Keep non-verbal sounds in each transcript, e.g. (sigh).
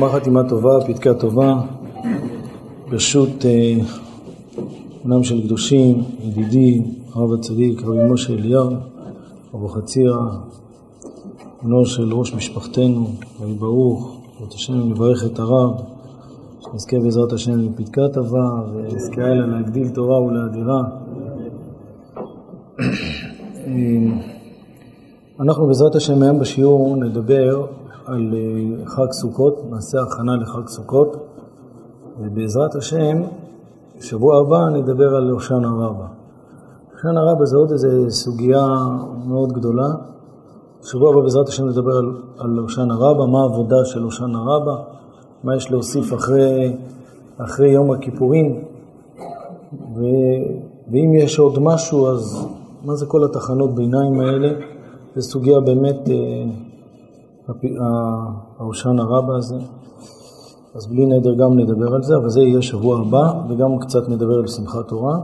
גמר חתימה טובה, פתקה טובה, ברשות בנם אה, של קדושים, ידידי, הרב הצדיק, רבי משה אליהו, אבוחצירא, בנו של ראש משפחתנו, רבי ברוך, בעזרת השם לברך את הרב, שנזכה בעזרת השם לפתקה טובה, ונזכה אלה להגדיל תורה ולהדירה. אנחנו בעזרת השם היום בשיעור נדבר על אה, חג סוכות, נעשה הכנה לחג סוכות, ובעזרת השם, שבוע הבא נדבר על הושענא רבה. הושענא רבה זה עוד איזו סוגיה מאוד גדולה. שבוע הבא בעזרת השם נדבר על הושענא רבה, מה העבודה של הושענא רבה, מה יש להוסיף אחרי, אחרי יום הכיפורים, ו, ואם יש עוד משהו, אז מה זה כל התחנות ביניים האלה? זו סוגיה באמת... אה, ההושענא רבה הזה. אז בלי נדר גם נדבר על זה, אבל זה יהיה שבוע הבא, וגם קצת נדבר על שמחת תורה.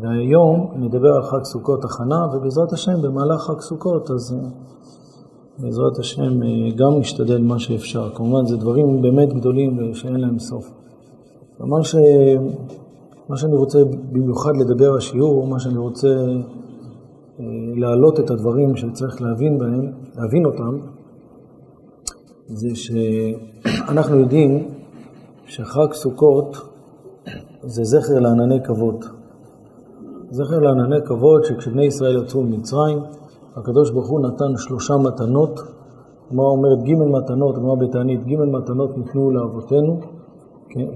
והיום נדבר על חג סוכות הכנה, ובעזרת השם במהלך חג סוכות, אז אה, בעזרת השם אה, גם נשתדל מה שאפשר. כמובן זה דברים באמת גדולים שאין להם סוף. ומה ש... מה שאני רוצה במיוחד לדבר בשיעור, מה שאני רוצה אה, להעלות את הדברים שצריך להבין בהם, להבין אותם, זה שאנחנו יודעים שחג סוכות זה זכר לענני כבוד. זכר לענני כבוד שכשבני ישראל יצאו ממצרים, הקדוש ברוך הוא נתן שלושה מתנות. הגמרא אומרת ג' מתנות, הגמרא בתענית, ג' מתנות ניתנו לאבותינו, כן?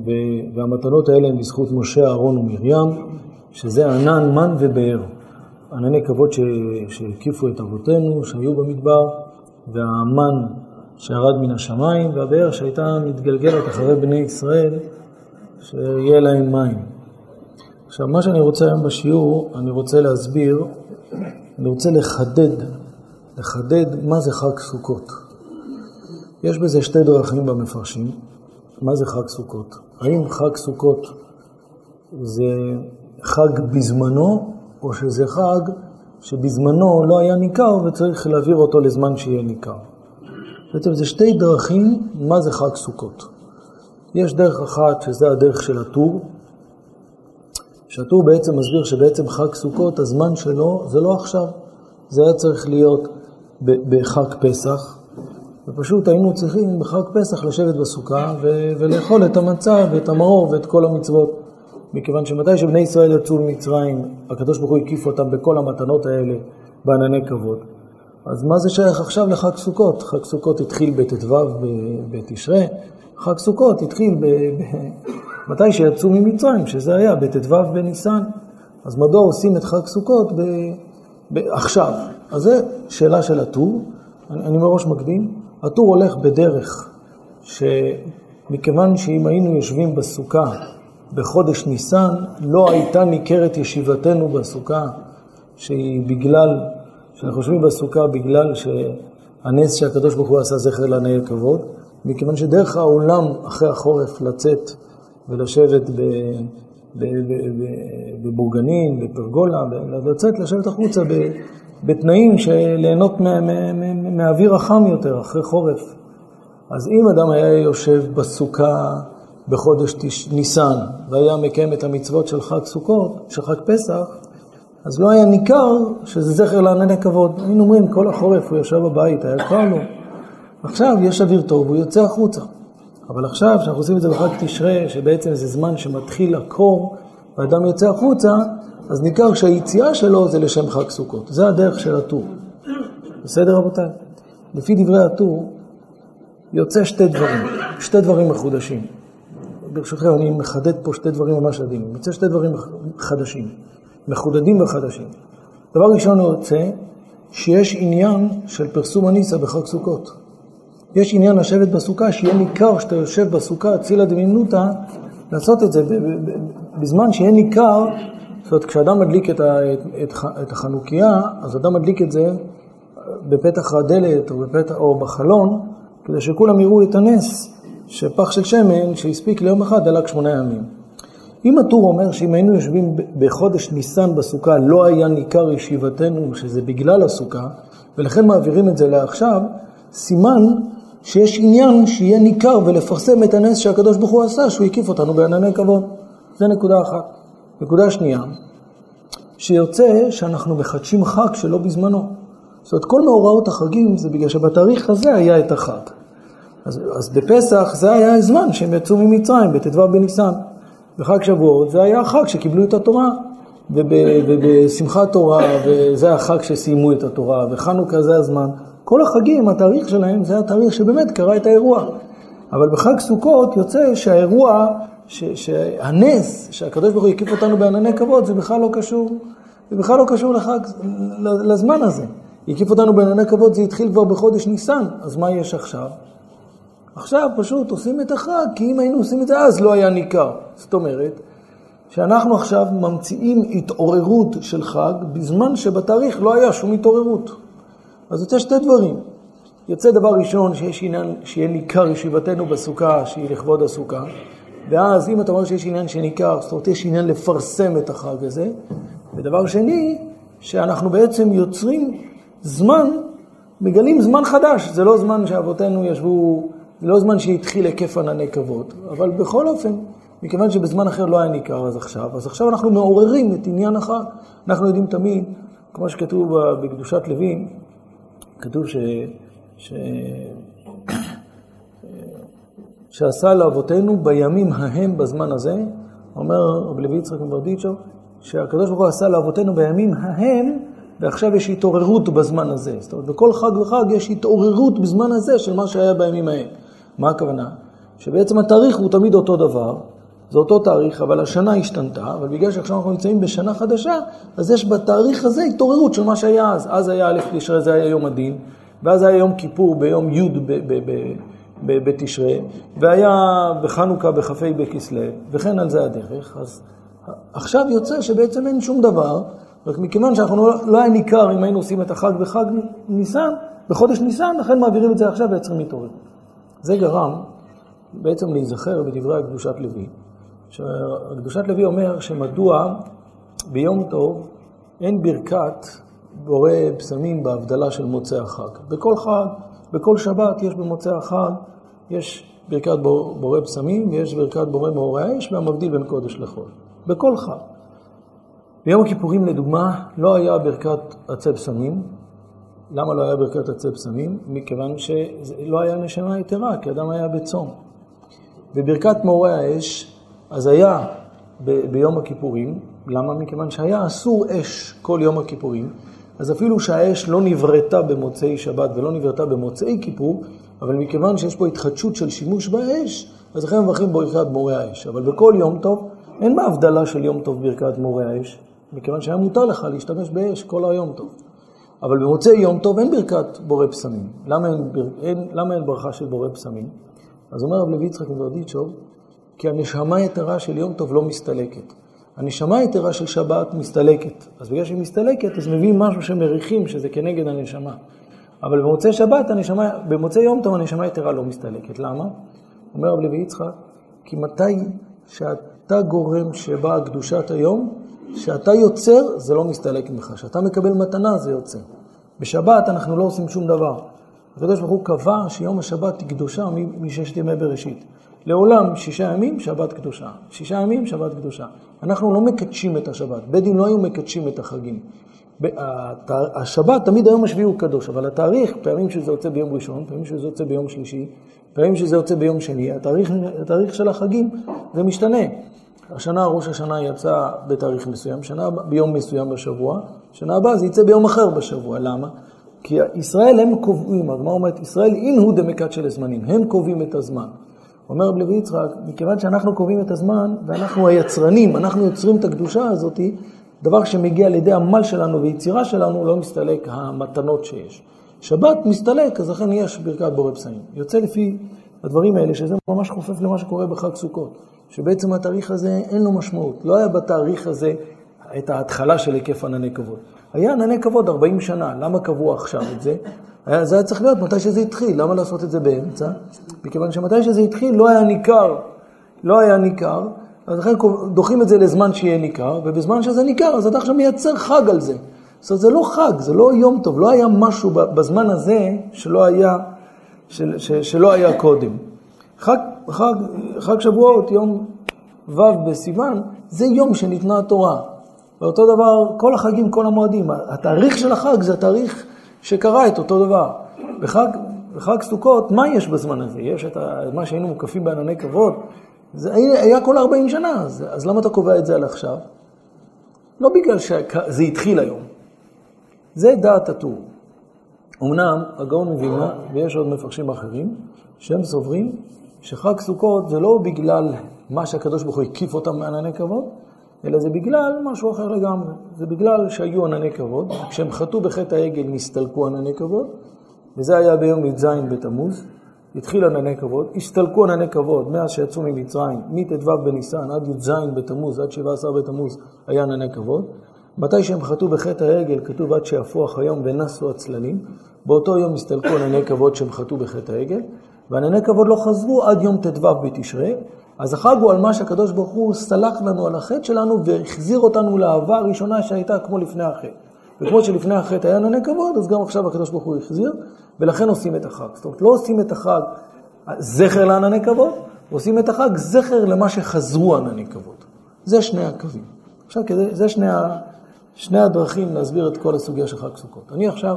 והמתנות האלה הן בזכות משה, אהרון ומרים, שזה ענן, מן ובאר. ענני כבוד שהקיפו את אבותינו, שהיו במדבר, והמן שירד מן השמיים, והבאר שהייתה מתגלגלת אחרי בני ישראל, שיהיה להם מים. עכשיו, מה שאני רוצה היום בשיעור, אני רוצה להסביר, אני רוצה לחדד, לחדד מה זה חג סוכות. יש בזה שתי דרכים במפרשים, מה זה חג סוכות. האם חג סוכות זה חג בזמנו, או שזה חג שבזמנו לא היה ניכר וצריך להעביר אותו לזמן שיהיה ניכר. בעצם זה שתי דרכים מה זה חג סוכות. יש דרך אחת שזה הדרך של הטור, שהטור בעצם מסביר שבעצם חג סוכות, הזמן שלו זה לא עכשיו, זה היה צריך להיות בחג פסח, ופשוט היינו צריכים בחג פסח לשבת בסוכה ו- ולאכול את המצה ואת המאור ואת כל המצוות. מכיוון שמתי שבני ישראל יצאו ממצרים, הקדוש ברוך הוא הקיף אותם בכל המתנות האלה בענני כבוד. אז מה זה שייך עכשיו לחג סוכות? חג סוכות התחיל בט"ו בתשרי, חג סוכות התחיל ב... מתי שיצאו ממצרים, שזה היה בט"ו בניסן. אז מדוע עושים את חג סוכות ב... ב... עכשיו? אז זו שאלה של הטור, אני, אני מראש מקדים. הטור הולך בדרך שמכיוון שאם היינו יושבים בסוכה בחודש ניסן, לא הייתה ניכרת ישיבתנו בסוכה, שהיא בגלל שאנחנו יושבים בסוכה בגלל שהנס שהקדוש ברוך הוא עשה זכר לענאי כבוד, מכיוון שדרך העולם אחרי החורף לצאת ולשבת בבורגנין, בפרגולה, לצאת, לשבת החוצה בתנאים של ליהנות מהאוויר החם יותר אחרי חורף. אז אם אדם היה יושב בסוכה בחודש ניסן והיה מקיים את המצוות של חג סוכות, של חג פסח, אז לא היה ניכר שזה זכר לענני כבוד. היינו אומרים, כל החורף הוא ישב בבית, היה קר לו. עכשיו יש אוויר טוב, הוא יוצא החוצה. אבל עכשיו, כשאנחנו עושים את זה בחג תשרה, שבעצם זה זמן שמתחיל הקור, ואדם יוצא החוצה, אז ניכר שהיציאה שלו זה לשם חג סוכות. זה הדרך של הטור. בסדר, רבותיי? לפי דברי הטור, יוצא שתי דברים, שתי דברים מחודשים. ברשותכם, אני מחדד פה שתי דברים ממש עדינים. יוצא שתי דברים חדשים. מחודדים וחדשים. דבר ראשון הוא רוצה שיש עניין של פרסום הניסה בחג סוכות. יש עניין לשבת בסוכה, שיהיה ניכר שאתה יושב בסוכה, צילה דמינותא, לעשות את זה בזמן שיהיה ניכר, זאת אומרת, כשאדם מדליק את, ה, את, את, את החנוכיה, אז אדם מדליק את זה בפתח הדלת או, בפתח, או בחלון, כדי שכולם יראו את הנס שפח של שמן שהספיק ליום אחד דלק שמונה ימים. אם הטור אומר שאם היינו יושבים בחודש ניסן בסוכה לא היה ניכר ישיבתנו שזה בגלל הסוכה ולכן מעבירים את זה לעכשיו, סימן שיש עניין שיהיה ניכר ולפרסם את הנס שהקדוש ברוך הוא עשה, שהוא הקיף אותנו בענני כבוד. זה נקודה אחת. נקודה שנייה, שיוצא שאנחנו מחדשים חג שלא בזמנו. זאת אומרת, כל מאורעות החגים זה בגלל שבתאריך הזה היה את החג. אז, אז בפסח זה היה הזמן שהם יצאו ממצרים, בט"ו בניסן. בחג שבועות זה היה החג שקיבלו את התורה. ובשמחת תורה, וזה החג שסיימו את התורה, וחנוכה זה הזמן. כל החגים, התאריך שלהם זה התאריך שבאמת קרה את האירוע. אבל בחג סוכות יוצא שהאירוע, ש, שהנס שהקדוש ברוך הוא הקיף אותנו בענני כבוד, זה בכלל לא קשור, זה בכלל לא קשור לחג, לזמן הזה. הקיף אותנו בענני כבוד, זה התחיל כבר בחודש ניסן, אז מה יש עכשיו? עכשיו פשוט עושים את החג, כי אם היינו עושים את זה אז לא היה ניכר. זאת אומרת, שאנחנו עכשיו ממציאים התעוררות של חג בזמן שבתאריך לא היה שום התעוררות. אז יוצא שתי דברים. יוצא דבר ראשון שיש עניין שיהיה ניכר ישיבתנו בסוכה, שהיא לכבוד הסוכה, ואז אם אתה אומר שיש עניין שניכר, זאת אומרת יש עניין לפרסם את החג הזה, ודבר שני, שאנחנו בעצם יוצרים זמן, מגלים זמן חדש, זה לא זמן שאבותינו ישבו, לא זמן שהתחיל היקף ענני כבוד, אבל בכל אופן, מכיוון שבזמן אחר לא היה ניכר אז עכשיו, אז עכשיו אנחנו מעוררים את עניין החג. אנחנו יודעים תמיד, כמו שכתוב בקדושת לוין, כתוב ש... ש... (coughs) שעשה לאבותינו בימים ההם בזמן הזה, אומר רבי לוי יצחק מברדיצ'ו, שהקדוש ברוך הוא עשה לאבותינו בימים ההם, ועכשיו יש התעוררות בזמן הזה. זאת אומרת, בכל חג וחג יש התעוררות בזמן הזה של מה שהיה בימים ההם. מה הכוונה? שבעצם התאריך הוא תמיד אותו דבר, זה אותו תאריך, אבל השנה השתנתה, אבל בגלל שעכשיו אנחנו נמצאים בשנה חדשה, אז יש בתאריך הזה התעוררות של מה שהיה אז. אז היה א' תשרי, זה היה יום הדין, ואז היה יום כיפור ביום י' בתשרי, והיה בחנוכה בכ"ה בכסלו, וכן על זה הדרך. אז עכשיו יוצא שבעצם אין שום דבר, רק מכיוון שאנחנו לא, לא היה ניכר אם היינו עושים את החג בחג ניסן, בחודש ניסן, לכן מעבירים את זה עכשיו ויוצרים התעוררות. זה גרם בעצם להיזכר בדברי הקדושת לוי. שקדושת לוי אומר שמדוע ביום טוב אין ברכת בורא בשמים בהבדלה של מוצאי החג. בכל חג, בכל שבת יש במוצאי החג, יש ברכת בורא בשמים ויש ברכת בורא מאורי האש והמבדיל בין קודש לחול. בכל חג. ביום הכיפורים לדוגמה לא היה ברכת עצי בשמים. למה לא היה ברכת עצי בשמים? מכיוון שלא היה נשמה יתרה, כי אדם היה בצום. בברכת מאורי האש אז היה ב- ביום הכיפורים, למה? מכיוון שהיה אסור אש כל יום הכיפורים, אז אפילו שהאש לא נבראתה במוצאי שבת ולא נבראתה במוצאי כיפור, אבל מכיוון שיש פה התחדשות של שימוש באש, אז לכן מברכים ברכת מורה האש. אבל בכל יום טוב, אין בהבדלה של יום טוב ברכת מורה האש, מכיוון שהיה מותר לך להשתמש באש כל היום טוב. אבל במוצאי יום טוב אין ברכת בורא פסמים. למה אין, אין, למה אין ברכה של בורא פסמים? אז אומר רב לוי יצחק מברדיצ'וב, כי הנשמה היתרה של יום טוב לא מסתלקת. הנשמה היתרה של שבת מסתלקת. אז בגלל שהיא מסתלקת, אז מביאים משהו שמריחים שזה כנגד הנשמה. אבל במוצאי שבת, הנשמה, במוצאי יום טוב הנשמה היתרה לא מסתלקת. למה? אומר רב לוי יצחק, כי מתי שאתה גורם שבאה קדושת היום, שאתה יוצר, זה לא מסתלק ממך. כשאתה מקבל מתנה, זה יוצר. בשבת אנחנו לא עושים שום דבר. הקדוש ברוך הוא קבע שיום השבת היא קדושה מששת ימי בראשית. לעולם שישה ימים שבת קדושה. שישה ימים שבת קדושה. אנחנו לא מקדשים את השבת. בית דין לא היו מקדשים את החגים. השבת, תמיד היום השביעי הוא קדוש, אבל התאריך, פעמים שזה יוצא ביום ראשון, פעמים שזה יוצא ביום שלישי, פעמים שזה יוצא ביום שני, התאריך, התאריך של החגים זה משתנה. השנה ראש השנה יצא בתאריך מסוים, שנה ביום מסוים בשבוע, שנה הבאה זה יצא ביום אחר בשבוע. למה? כי ישראל הם קובעים, הגמרא אומרת, ישראל אין הוא דמקת של הזמנים, הם קובעים את הזמן. אומר רב לוי יצחק, מכיוון שאנחנו קובעים את הזמן, ואנחנו היצרנים, אנחנו יוצרים את הקדושה הזאת, דבר שמגיע על ידי עמל שלנו ויצירה שלנו, לא מסתלק המתנות שיש. שבת מסתלק, אז לכן יש ברכת בורא פסעים. יוצא לפי הדברים האלה, שזה ממש חופף למה שקורה בחג סוכות. שבעצם התאריך הזה אין לו משמעות. לא היה בתאריך הזה את ההתחלה של היקף ענני כבוד. היה ענני כבוד 40 שנה, למה קבעו עכשיו את זה? היה, זה היה צריך להיות מתי שזה התחיל, למה לעשות את זה באמצע? מכיוון שמתי שזה התחיל לא היה ניכר, לא היה ניכר, אז לכן דוחים את זה לזמן שיהיה ניכר, ובזמן שזה ניכר, אז אתה עכשיו מייצר חג על זה. זאת אומרת, זה לא חג, זה לא יום טוב, לא היה משהו בזמן הזה שלא היה, של, ש, שלא היה קודם. חג, חג, חג שבועות, יום ו' בסיוון, זה יום שניתנה התורה. ואותו דבר, כל החגים, כל המועדים. התאריך של החג זה התאריך שקרה את אותו דבר. בחג, בחג סוכות, מה יש בזמן הזה? יש את ה, מה שהיינו מוקפים בענני כבוד. זה היה כל 40 שנה, אז, אז למה אתה קובע את זה על עכשיו? לא בגלל שזה התחיל היום. זה דעת הטור. אמנם הגאון מווילנה, ויש עוד מפרשים אחרים, שהם סוברים שחג סוכות זה לא בגלל מה שהקדוש ברוך הוא הקיף אותם מענני כבוד, אלא זה בגלל משהו אחר לגמרי. זה בגלל שהיו ענני כבוד, כשהם חטאו בחטא העגל נסתלקו ענני כבוד, וזה היה ביום י"ז בתמוז, התחיל ענני כבוד, הסתלקו ענני כבוד מאז שיצאו ממצרים, מט"ו בניסן עד י"ז בתמוז, עד 17 בתמוז, היה ענני כבוד. מתי שהם חטאו בחטא העגל, כתוב עד שיפוח היום ונסו הצללים, באותו יום הסתלקו ענני כבוד שהם חטאו בחטא העגל, וענני כבוד לא חזרו עד יום ט"ו בתשרי, אז החג הוא על מה שהקדוש ברוך הוא סלח לנו על החטא שלנו והחזיר אותנו לאהבה הראשונה שהייתה כמו לפני החטא. וכמו שלפני החטא היה ענני כבוד, אז גם עכשיו הקדוש ברוך הוא החזיר, ולכן עושים את החג. זאת אומרת, לא עושים את החג זכר לענני כבוד, עושים את החג זכר למה שחזרו ענני כבוד. זה שני הקווים. עכשיו, זה שני, שני הדרכים להסביר את כל הסוגיה של חג סוכות. אני עכשיו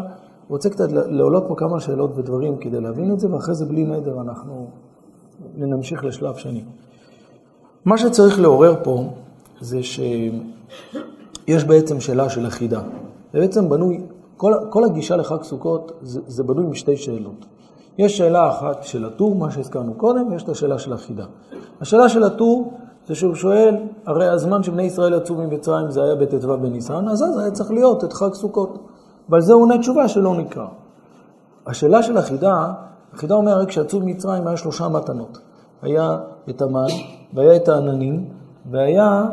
רוצה קצת להעלות פה כמה שאלות ודברים כדי להבין את זה, ואחרי זה בלי נדר אנחנו נמשיך לשלב שני. מה שצריך לעורר פה זה שיש בעצם שאלה של אחידה. זה בעצם בנוי, כל, כל הגישה לחג סוכות זה, זה בנוי משתי שאלות. יש שאלה אחת של הטור, מה שהזכרנו קודם, ויש את השאלה של החידה. השאלה של הטור זה שהוא שואל, הרי הזמן שבני ישראל יצאו ממצרים זה היה בט"ו בניסן, אז אז היה צריך להיות את חג סוכות. ועל זה עונה תשובה שלא נקרא. השאלה של החידה, החידה אומר, הרי כשיצאו ממצרים היה שלושה מתנות. היה את המן, והיה את העננים, והיה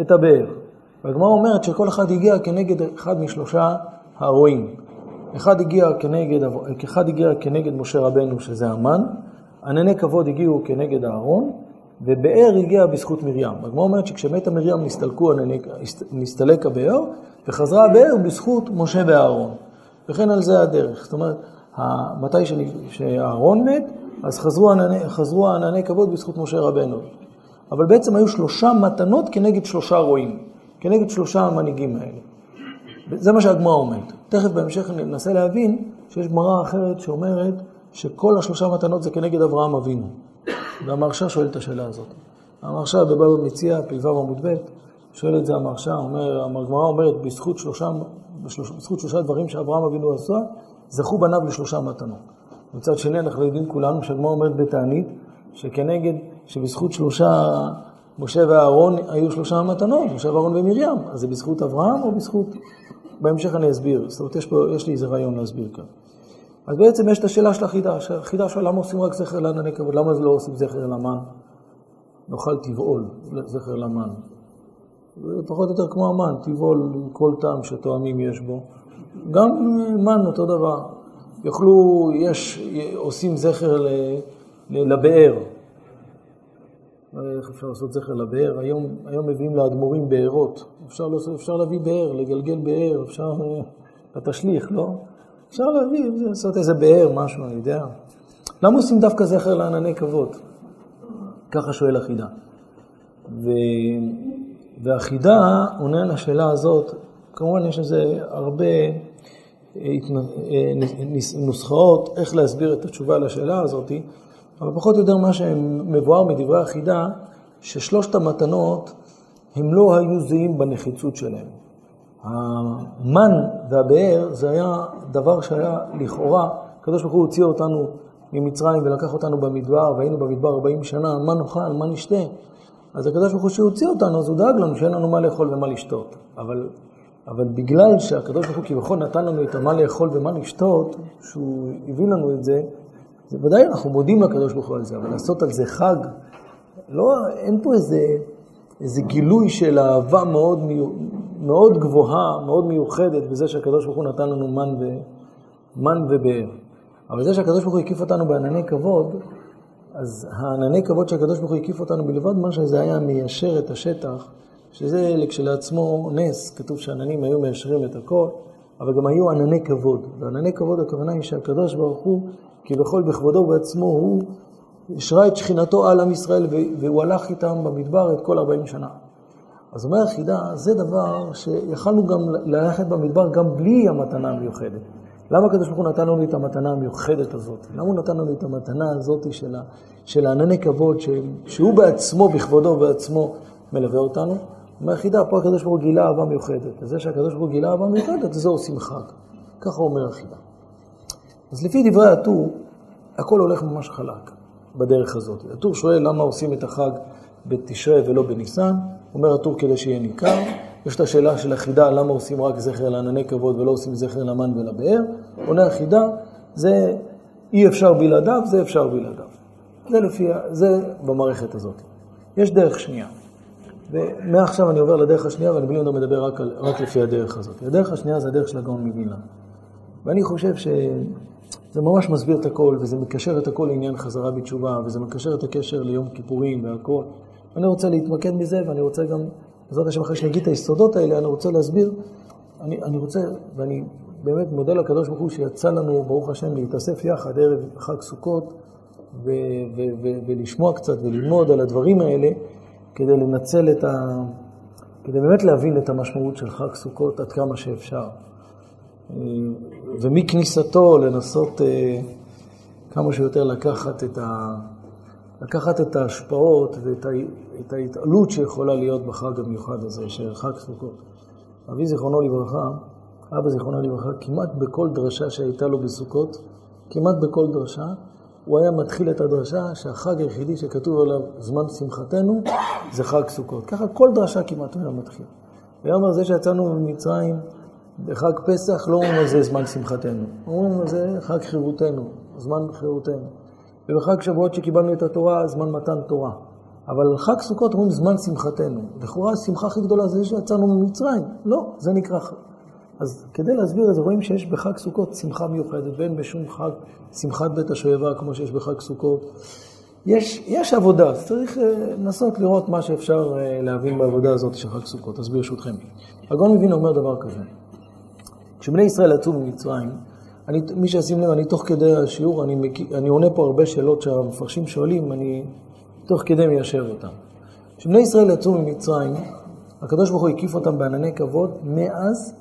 את הבאר. והגמרא אומרת שכל אחד הגיע כנגד אחד משלושה הרועים. אחד הגיע כנגד, אחד הגיע כנגד משה רבנו, שזה המן, ענני כבוד הגיעו כנגד אהרון, ובאר הגיע בזכות מרים. הגמרא אומרת שכשמתה מרים נסתלקו, נסתלק הבאר, וחזרה הבאר בזכות משה ואהרון. וכן על זה הדרך. זאת אומרת, מתי שאהרון מת, אז חזרו ענני, חזרו הענני כבוד בזכות משה רבנו. אבל בעצם היו שלושה מתנות כנגד שלושה רועים, כנגד שלושה המנהיגים האלה. זה מה שהגמרא אומרת. תכף בהמשך ננסה להבין שיש גמרא אחרת שאומרת שכל השלושה מתנות זה כנגד אברהם אבינו. והמרשה שואל את השאלה הזאת. המרשה בבבא מציע, פ"ו עמוד ב', שואל את זה המרשה, אומר, הגמרא אומרת, בזכות שלושה, בזכות שלושה דברים שאברהם אבינו עשה, זכו בניו לשלושה מתנות. מצד שני, אנחנו יודעים כולנו שהגמרא אומרת בתענית, שכנגד, שבזכות שלושה, משה ואהרון היו שלושה מתנות, משה ואהרון ומרים, אז זה בזכות אברהם או בזכות... בהמשך אני אסביר, זאת אומרת, יש, פה, יש לי איזה רעיון להסביר כאן. אז בעצם יש את השאלה של החידה, החידה שואל למה עושים רק זכר לענני כבוד, למה לא עושים זכר למן? נאכל תבעול, זכר למן. זה פחות או יותר כמו המן, תבעול כל טעם שתואמים יש בו. גם מן אותו דבר. יוכלו, יש, עושים זכר ל, ל, לבאר. איך אפשר לעשות זכר לבאר? היום, היום מביאים לאדמו"רים בארות. אפשר, אפשר להביא באר, לגלגל באר, אפשר לתשליך, לא? אפשר להביא, לעשות איזה באר, משהו, אני יודע. למה עושים דווקא זכר לענני כבוד? ככה שואל החידה. ו... והחידה עונה על השאלה הזאת, כמובן יש לזה הרבה אה, נוסחאות איך להסביר את התשובה לשאלה הזאת, אבל פחות או יותר מה שמבואר מדברי החידה, ששלושת המתנות הם לא היו זהים בנחיצות שלהם. המן והבאר זה היה דבר שהיה לכאורה, הקדוש ברוך הוא הוציא אותנו ממצרים ולקח אותנו במדבר, והיינו במדבר 40 שנה, מה נאכל, מה נשתה? אז הקדוש ברוך הוא שהוציא אותנו, אז הוא דאג לנו שאין לנו מה לאכול ומה לשתות. אבל, אבל בגלל שהקדוש ברוך הוא כביכול נתן לנו את המה לאכול ומה לשתות, שהוא הביא לנו את זה, זה ודאי אנחנו מודים לקדוש ברוך הוא על זה, אבל לעשות על זה חג, לא, אין פה איזה, איזה גילוי של אהבה מאוד, מאוד גבוהה, מאוד מיוחדת, בזה שהקדוש ברוך הוא נתן לנו מן, ו, מן ובאר. אבל זה שהקדוש ברוך הוא הקיף אותנו בענני כבוד, אז הענני כבוד שהקדוש ברוך הוא הקיף אותנו בלבד מה שזה היה מיישר את השטח, שזה כשלעצמו נס, כתוב שעננים היו מיישרים את הכל, אבל גם היו ענני כבוד. וענני כבוד הכוונה היא שהקדוש ברוך הוא כביכול בכבודו ובעצמו הוא השרה את שכינתו על עם ישראל והוא הלך איתם במדבר את כל 40 שנה. אז אומר החידה, זה דבר שיכלנו גם ללכת במדבר גם בלי המתנה המיוחדת. למה הקדוש ברוך הוא נתן לנו את המתנה המיוחדת הזאת? למה הוא נתן לנו את המתנה הזאת של, ה, של הענני כבוד, של, שהוא בעצמו, בכבודו ובעצמו, מלווה אותנו? אומר החידה, פה הקדוש ברוך הוא גילה אהבה מיוחדת. וזה שהקדוש ברוך הוא גילה אהבה מיוחדת, זה עושים חג. ככה אומר החידה. אז לפי דברי הטור, הכל הולך ממש חלק בדרך הזאת. הטור שואל למה עושים את החג בתשרי ולא בניסן. אומר הטור כדי שיהיה ניכר. יש את השאלה של החידה, למה עושים רק זכר לענני כבוד ולא עושים זכר למן ולבאר. עונה החידה, זה אי אפשר בלעדיו, זה אפשר בלעדיו. זה לפי, זה במערכת הזאת. יש דרך שנייה. ומעכשיו אני עובר לדרך השנייה, ואני בלי לדבר מדבר רק, על, רק לפי הדרך הזאת. הדרך השנייה זה הדרך של הגאון מווילנה. ואני חושב שזה ממש מסביר את הכל, וזה מקשר את הכל לעניין חזרה בתשובה, וזה מקשר את הקשר ליום כיפורים והכל. אני רוצה להתמקד בזה, ואני רוצה גם, בעזרת השם, אחרי שאני אגיד את היסודות האלה, אני רוצה להסביר, אני, אני רוצה, ואני באמת מודה לקדוש ברוך הוא שיצא לנו, ברוך השם, להתאסף יחד ערב חג סוכות, ו- ו- ו- ולשמוע קצת וללמוד על הדברים האלה, כדי לנצל את ה... כדי באמת להבין את המשמעות של חג סוכות עד כמה שאפשר. ומכניסתו לנסות אה, כמה שיותר לקחת את, ה... לקחת את ההשפעות ואת את ההתעלות שיכולה להיות בחג המיוחד הזה, של חג סוכות. אבי זיכרונו לברכה, אבא זיכרונו לברכה, כמעט בכל דרשה שהייתה לו בסוכות, כמעט בכל דרשה, הוא היה מתחיל את הדרשה שהחג היחידי שכתוב עליו זמן שמחתנו זה חג סוכות. ככה כל דרשה כמעט הוא היה מתחיל. הוא היה אומר, זה שיצאנו ממצרים בחג פסח, לא אומרים על זה זמן שמחתנו. אומרים על זה חג חירותנו, זמן חירותנו. ובחג שבועות שקיבלנו את התורה, זמן מתן תורה. אבל על חג סוכות אומרים זמן שמחתנו. לכאורה השמחה הכי גדולה זה שיצאנו ממצרים. לא, זה נקרא אז כדי להסביר את זה, רואים שיש בחג סוכות שמחה מיוחדת, ואין בשום חג שמחת בית השואבה כמו שיש בחג סוכות. יש, יש עבודה, אז צריך אה, לנסות לראות מה שאפשר אה, להבין בעבודה הזאת של חג סוכות. אז ברשותכם. הגאון מבין אומר דבר כזה. כשבני ישראל יצאו ממצרים, אני, מי שישים לב, אני תוך כדי השיעור, אני, אני עונה פה הרבה שאלות שהמפרשים שואלים, אני תוך כדי מיישב אותם. כשבני ישראל יצאו ממצרים, הקדוש ברוך הוא הקיף אותם בענני כבוד מאז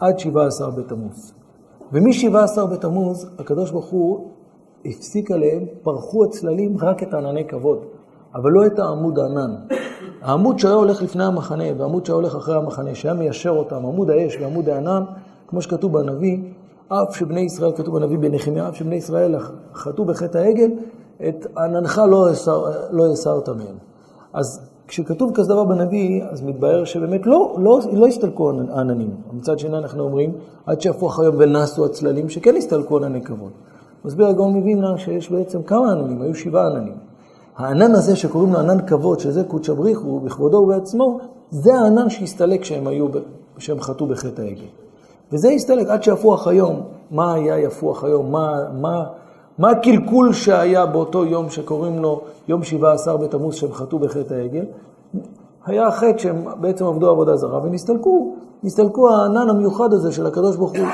עד 17 בתמוז. ומ-17 בתמוז, הקדוש ברוך הוא הפסיק עליהם, פרחו הצללים רק את ענני כבוד, אבל לא את העמוד הענן. העמוד שהיה הולך לפני המחנה והעמוד שהיה הולך אחרי המחנה, שהיה מיישר אותם, עמוד האש ועמוד הענן, כמו שכתוב בנביא, אף שבני ישראל, כתוב בנביא בנחמיה, אף שבני ישראל חטאו בחטא העגל, את עננך לא, לא הסרת מהם. אז כשכתוב כזה דבר בנביא, אז מתבהר שבאמת לא, לא, לא הסתלקו העננים. מצד שני אנחנו אומרים, עד שהפוך היום ונסו הצללים, שכן הסתלקו ענני כבוד. מסביר הגאון מווילנה שיש בעצם כמה עננים, היו שבעה עננים. הענן הזה שקוראים לו ענן כבוד, שזה קודשא בריחו, בכבודו ובעצמו, זה הענן שהסתלק כשהם היו, כשהם חטאו בחטא העגל. וזה הסתלק עד שיפוח היום. מה היה יפוח היום? מה, מה, מה הקלקול שהיה באותו יום שקוראים לו יום 17 בתמוז שהם חטאו בחטא העגל? היה חטא שהם בעצם עבדו עבודה זרה ונסתלקו, נסתלקו הענן המיוחד הזה של הקדוש ברוך הוא,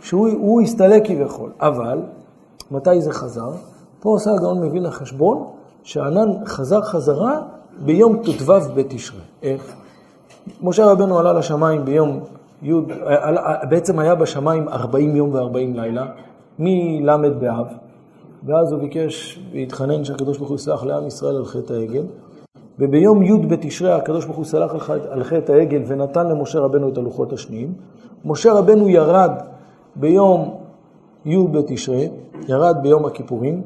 שהוא הסתלק כביכול. אבל, מתי זה חזר? פה עושה הגאון מביא לחשבון שהענן חזר חזרה ביום ט"ו בתשרי. איך? משה רבנו עלה לשמיים ביום י', בעצם היה בשמיים 40 יום ו-40 לילה, מל' באב, ואז הוא ביקש והתחנן שהקדוש ברוך הוא יסלח לעם ישראל על חטא העגל. וביום י' בתשרי הקדוש ברוך הוא סלח על חטא העגל ונתן למשה רבנו את הלוחות השניים. משה רבנו ירד ביום י' בתשרי, ירד ביום הכיפורים.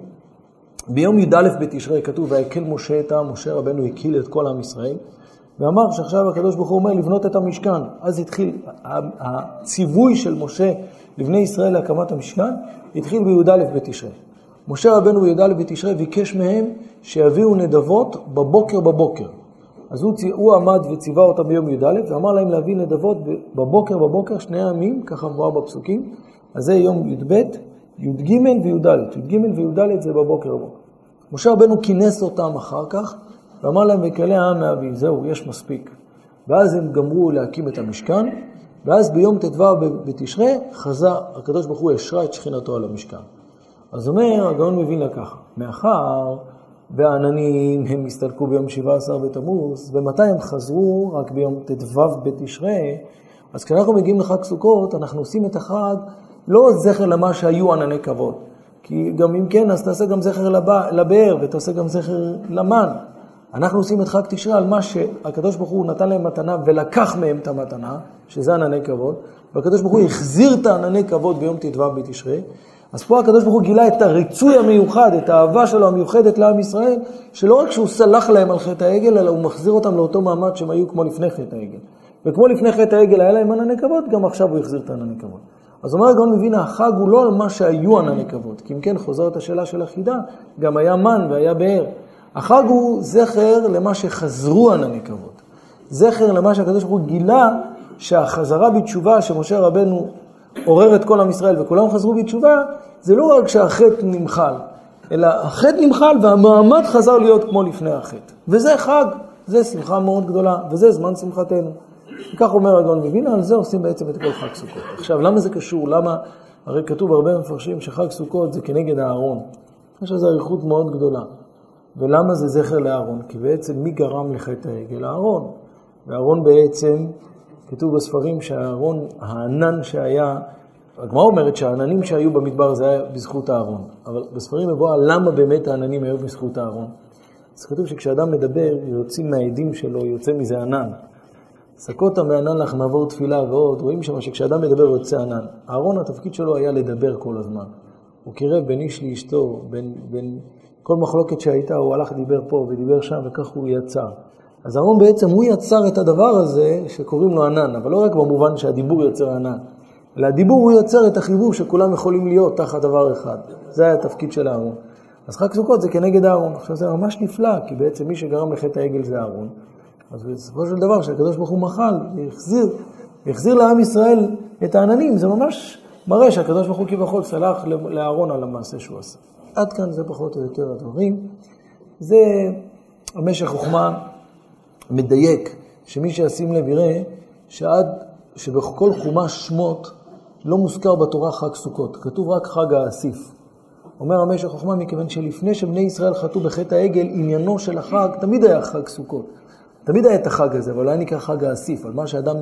ביום י"א בתשרי כתוב, ויקל משה את העם, משה רבנו הקיל את כל עם ישראל, ואמר שעכשיו הקדוש ברוך הוא אומר לבנות את המשכן. אז התחיל, הציווי של משה לבני ישראל להקמת המשכן, התחיל בי"א בתשרי. משה רבנו בי"א בתשרי ביקש מהם שיביאו נדבות בבוקר בבוקר. אז הוא, הוא עמד וציווה אותם ביום י"א ואמר להם להביא נדבות בבוקר בבוקר, שני ימים, ככה מבואר בפסוקים. אז זה יום י"ב, י"ג וי"ד. י"ג וי"ד זה בבוקר בבוקר. משה רבנו כינס אותם אחר כך ואמר להם, ויקלה העם מאבי, זהו, יש מספיק. ואז הם גמרו להקים את המשכן, ואז ביום ט"ו בתשרי חזר, הקדוש ברוך הוא השרה את שכינתו על המשכן. אז אומר, הגאון לה ככה, מאחר והעננים הם הסתלקו ביום 17 בתמוז, ומתי הם חזרו? רק ביום ט"ו בתשרי. אז כשאנחנו מגיעים לחג סוכות, אנחנו עושים את החג לא זכר למה שהיו ענני כבוד. כי גם אם כן, אז תעשה גם זכר לבאר, ותעשה גם זכר למן. אנחנו עושים את חג תשרי על מה שהקדוש ברוך הוא נתן להם מתנה ולקח מהם את המתנה, שזה ענני כבוד, והקדוש ברוך הוא החזיר את הענני כבוד ביום ט"ו בתשרי. אז פה הקדוש ברוך הוא גילה את הריצוי המיוחד, את האהבה שלו המיוחדת לעם ישראל, שלא רק שהוא סלח להם על חטא העגל, אלא הוא מחזיר אותם לאותו מעמד שהם היו כמו לפני חטא העגל. וכמו לפני חטא העגל היה להם ענני כבוד, גם עכשיו הוא החזיר את הענני כבוד. אז אומר הגאון מבינה, החג הוא לא על מה שהיו ענני כבוד, כי אם כן חוזרת השאלה של החידה, גם היה מן והיה באר. החג הוא זכר למה שחזרו ענני כבוד. זכר למה שהקדוש ברוך הוא גילה שהחזרה בתשובה שמשה רבנו עורר את כל עם ישראל וכולם חזרו בתשובה, זה לא רק שהחטא נמחל, אלא החטא נמחל והמעמד חזר להיות כמו לפני החטא. וזה חג, זה שמחה מאוד גדולה, וזה זמן שמחתנו. וכך אומר הגאון מווילנה, על זה עושים בעצם את כל חג סוכות. עכשיו, למה זה קשור? למה? הרי כתוב הרבה מפרשים שחג סוכות זה כנגד הארון. יש לזה אריכות מאוד גדולה. ולמה זה זכר לאהרון? כי בעצם מי גרם לחטא העגל? הארון. והארון בעצם, כתוב בספרים שהארון, הענן שהיה, הגמרא אומרת שהעננים שהיו במדבר זה היה בזכות הארון. אבל בספרים מבואה למה באמת העננים היו בזכות הארון. אז כתוב שכשאדם מדבר, יוצאים מהעדים שלו, יוצא מזה ענן. סקוטה מענן לך נעבור תפילה ועוד, רואים שם שכשאדם מדבר יוצא ענן. אהרון התפקיד שלו היה לדבר כל הזמן. הוא קירב בין איש לאשתו, בין, בין כל מחלוקת שהייתה, הוא הלך דיבר פה ודיבר שם וכך הוא יצר. אז אהרון בעצם הוא יצר את הדבר הזה שקוראים לו ענן, אבל לא רק במובן שהדיבור יוצר ענן, אלא הדיבור הוא יוצר את החיבור שכולם יכולים להיות תחת דבר אחד. זה היה התפקיד של אהרון. אז חג סוכות זה כנגד אהרון. עכשיו זה ממש נפלא, כי בעצם מי שגרם לחטא העגל זה אהרון. אז בסופו של דבר, כשהקדוש ברוך הוא מחל, החזיר, החזיר לעם ישראל את העננים, זה ממש מראה שהקדוש ברוך הוא כביכול סלח לאהרון על המעשה שהוא עשה. עד כאן זה פחות או יותר הדברים. זה המשך חוכמה מדייק, שמי שישים לב יראה שעד שבכל חומש שמות לא מוזכר בתורה חג סוכות, כתוב רק חג האסיף. אומר המשך חוכמה מכיוון שלפני שבני ישראל חטאו בחטא העגל, עניינו של החג תמיד היה חג סוכות. תמיד היה את החג הזה, אבל היה נקרא חג האסיף, על מה שאדם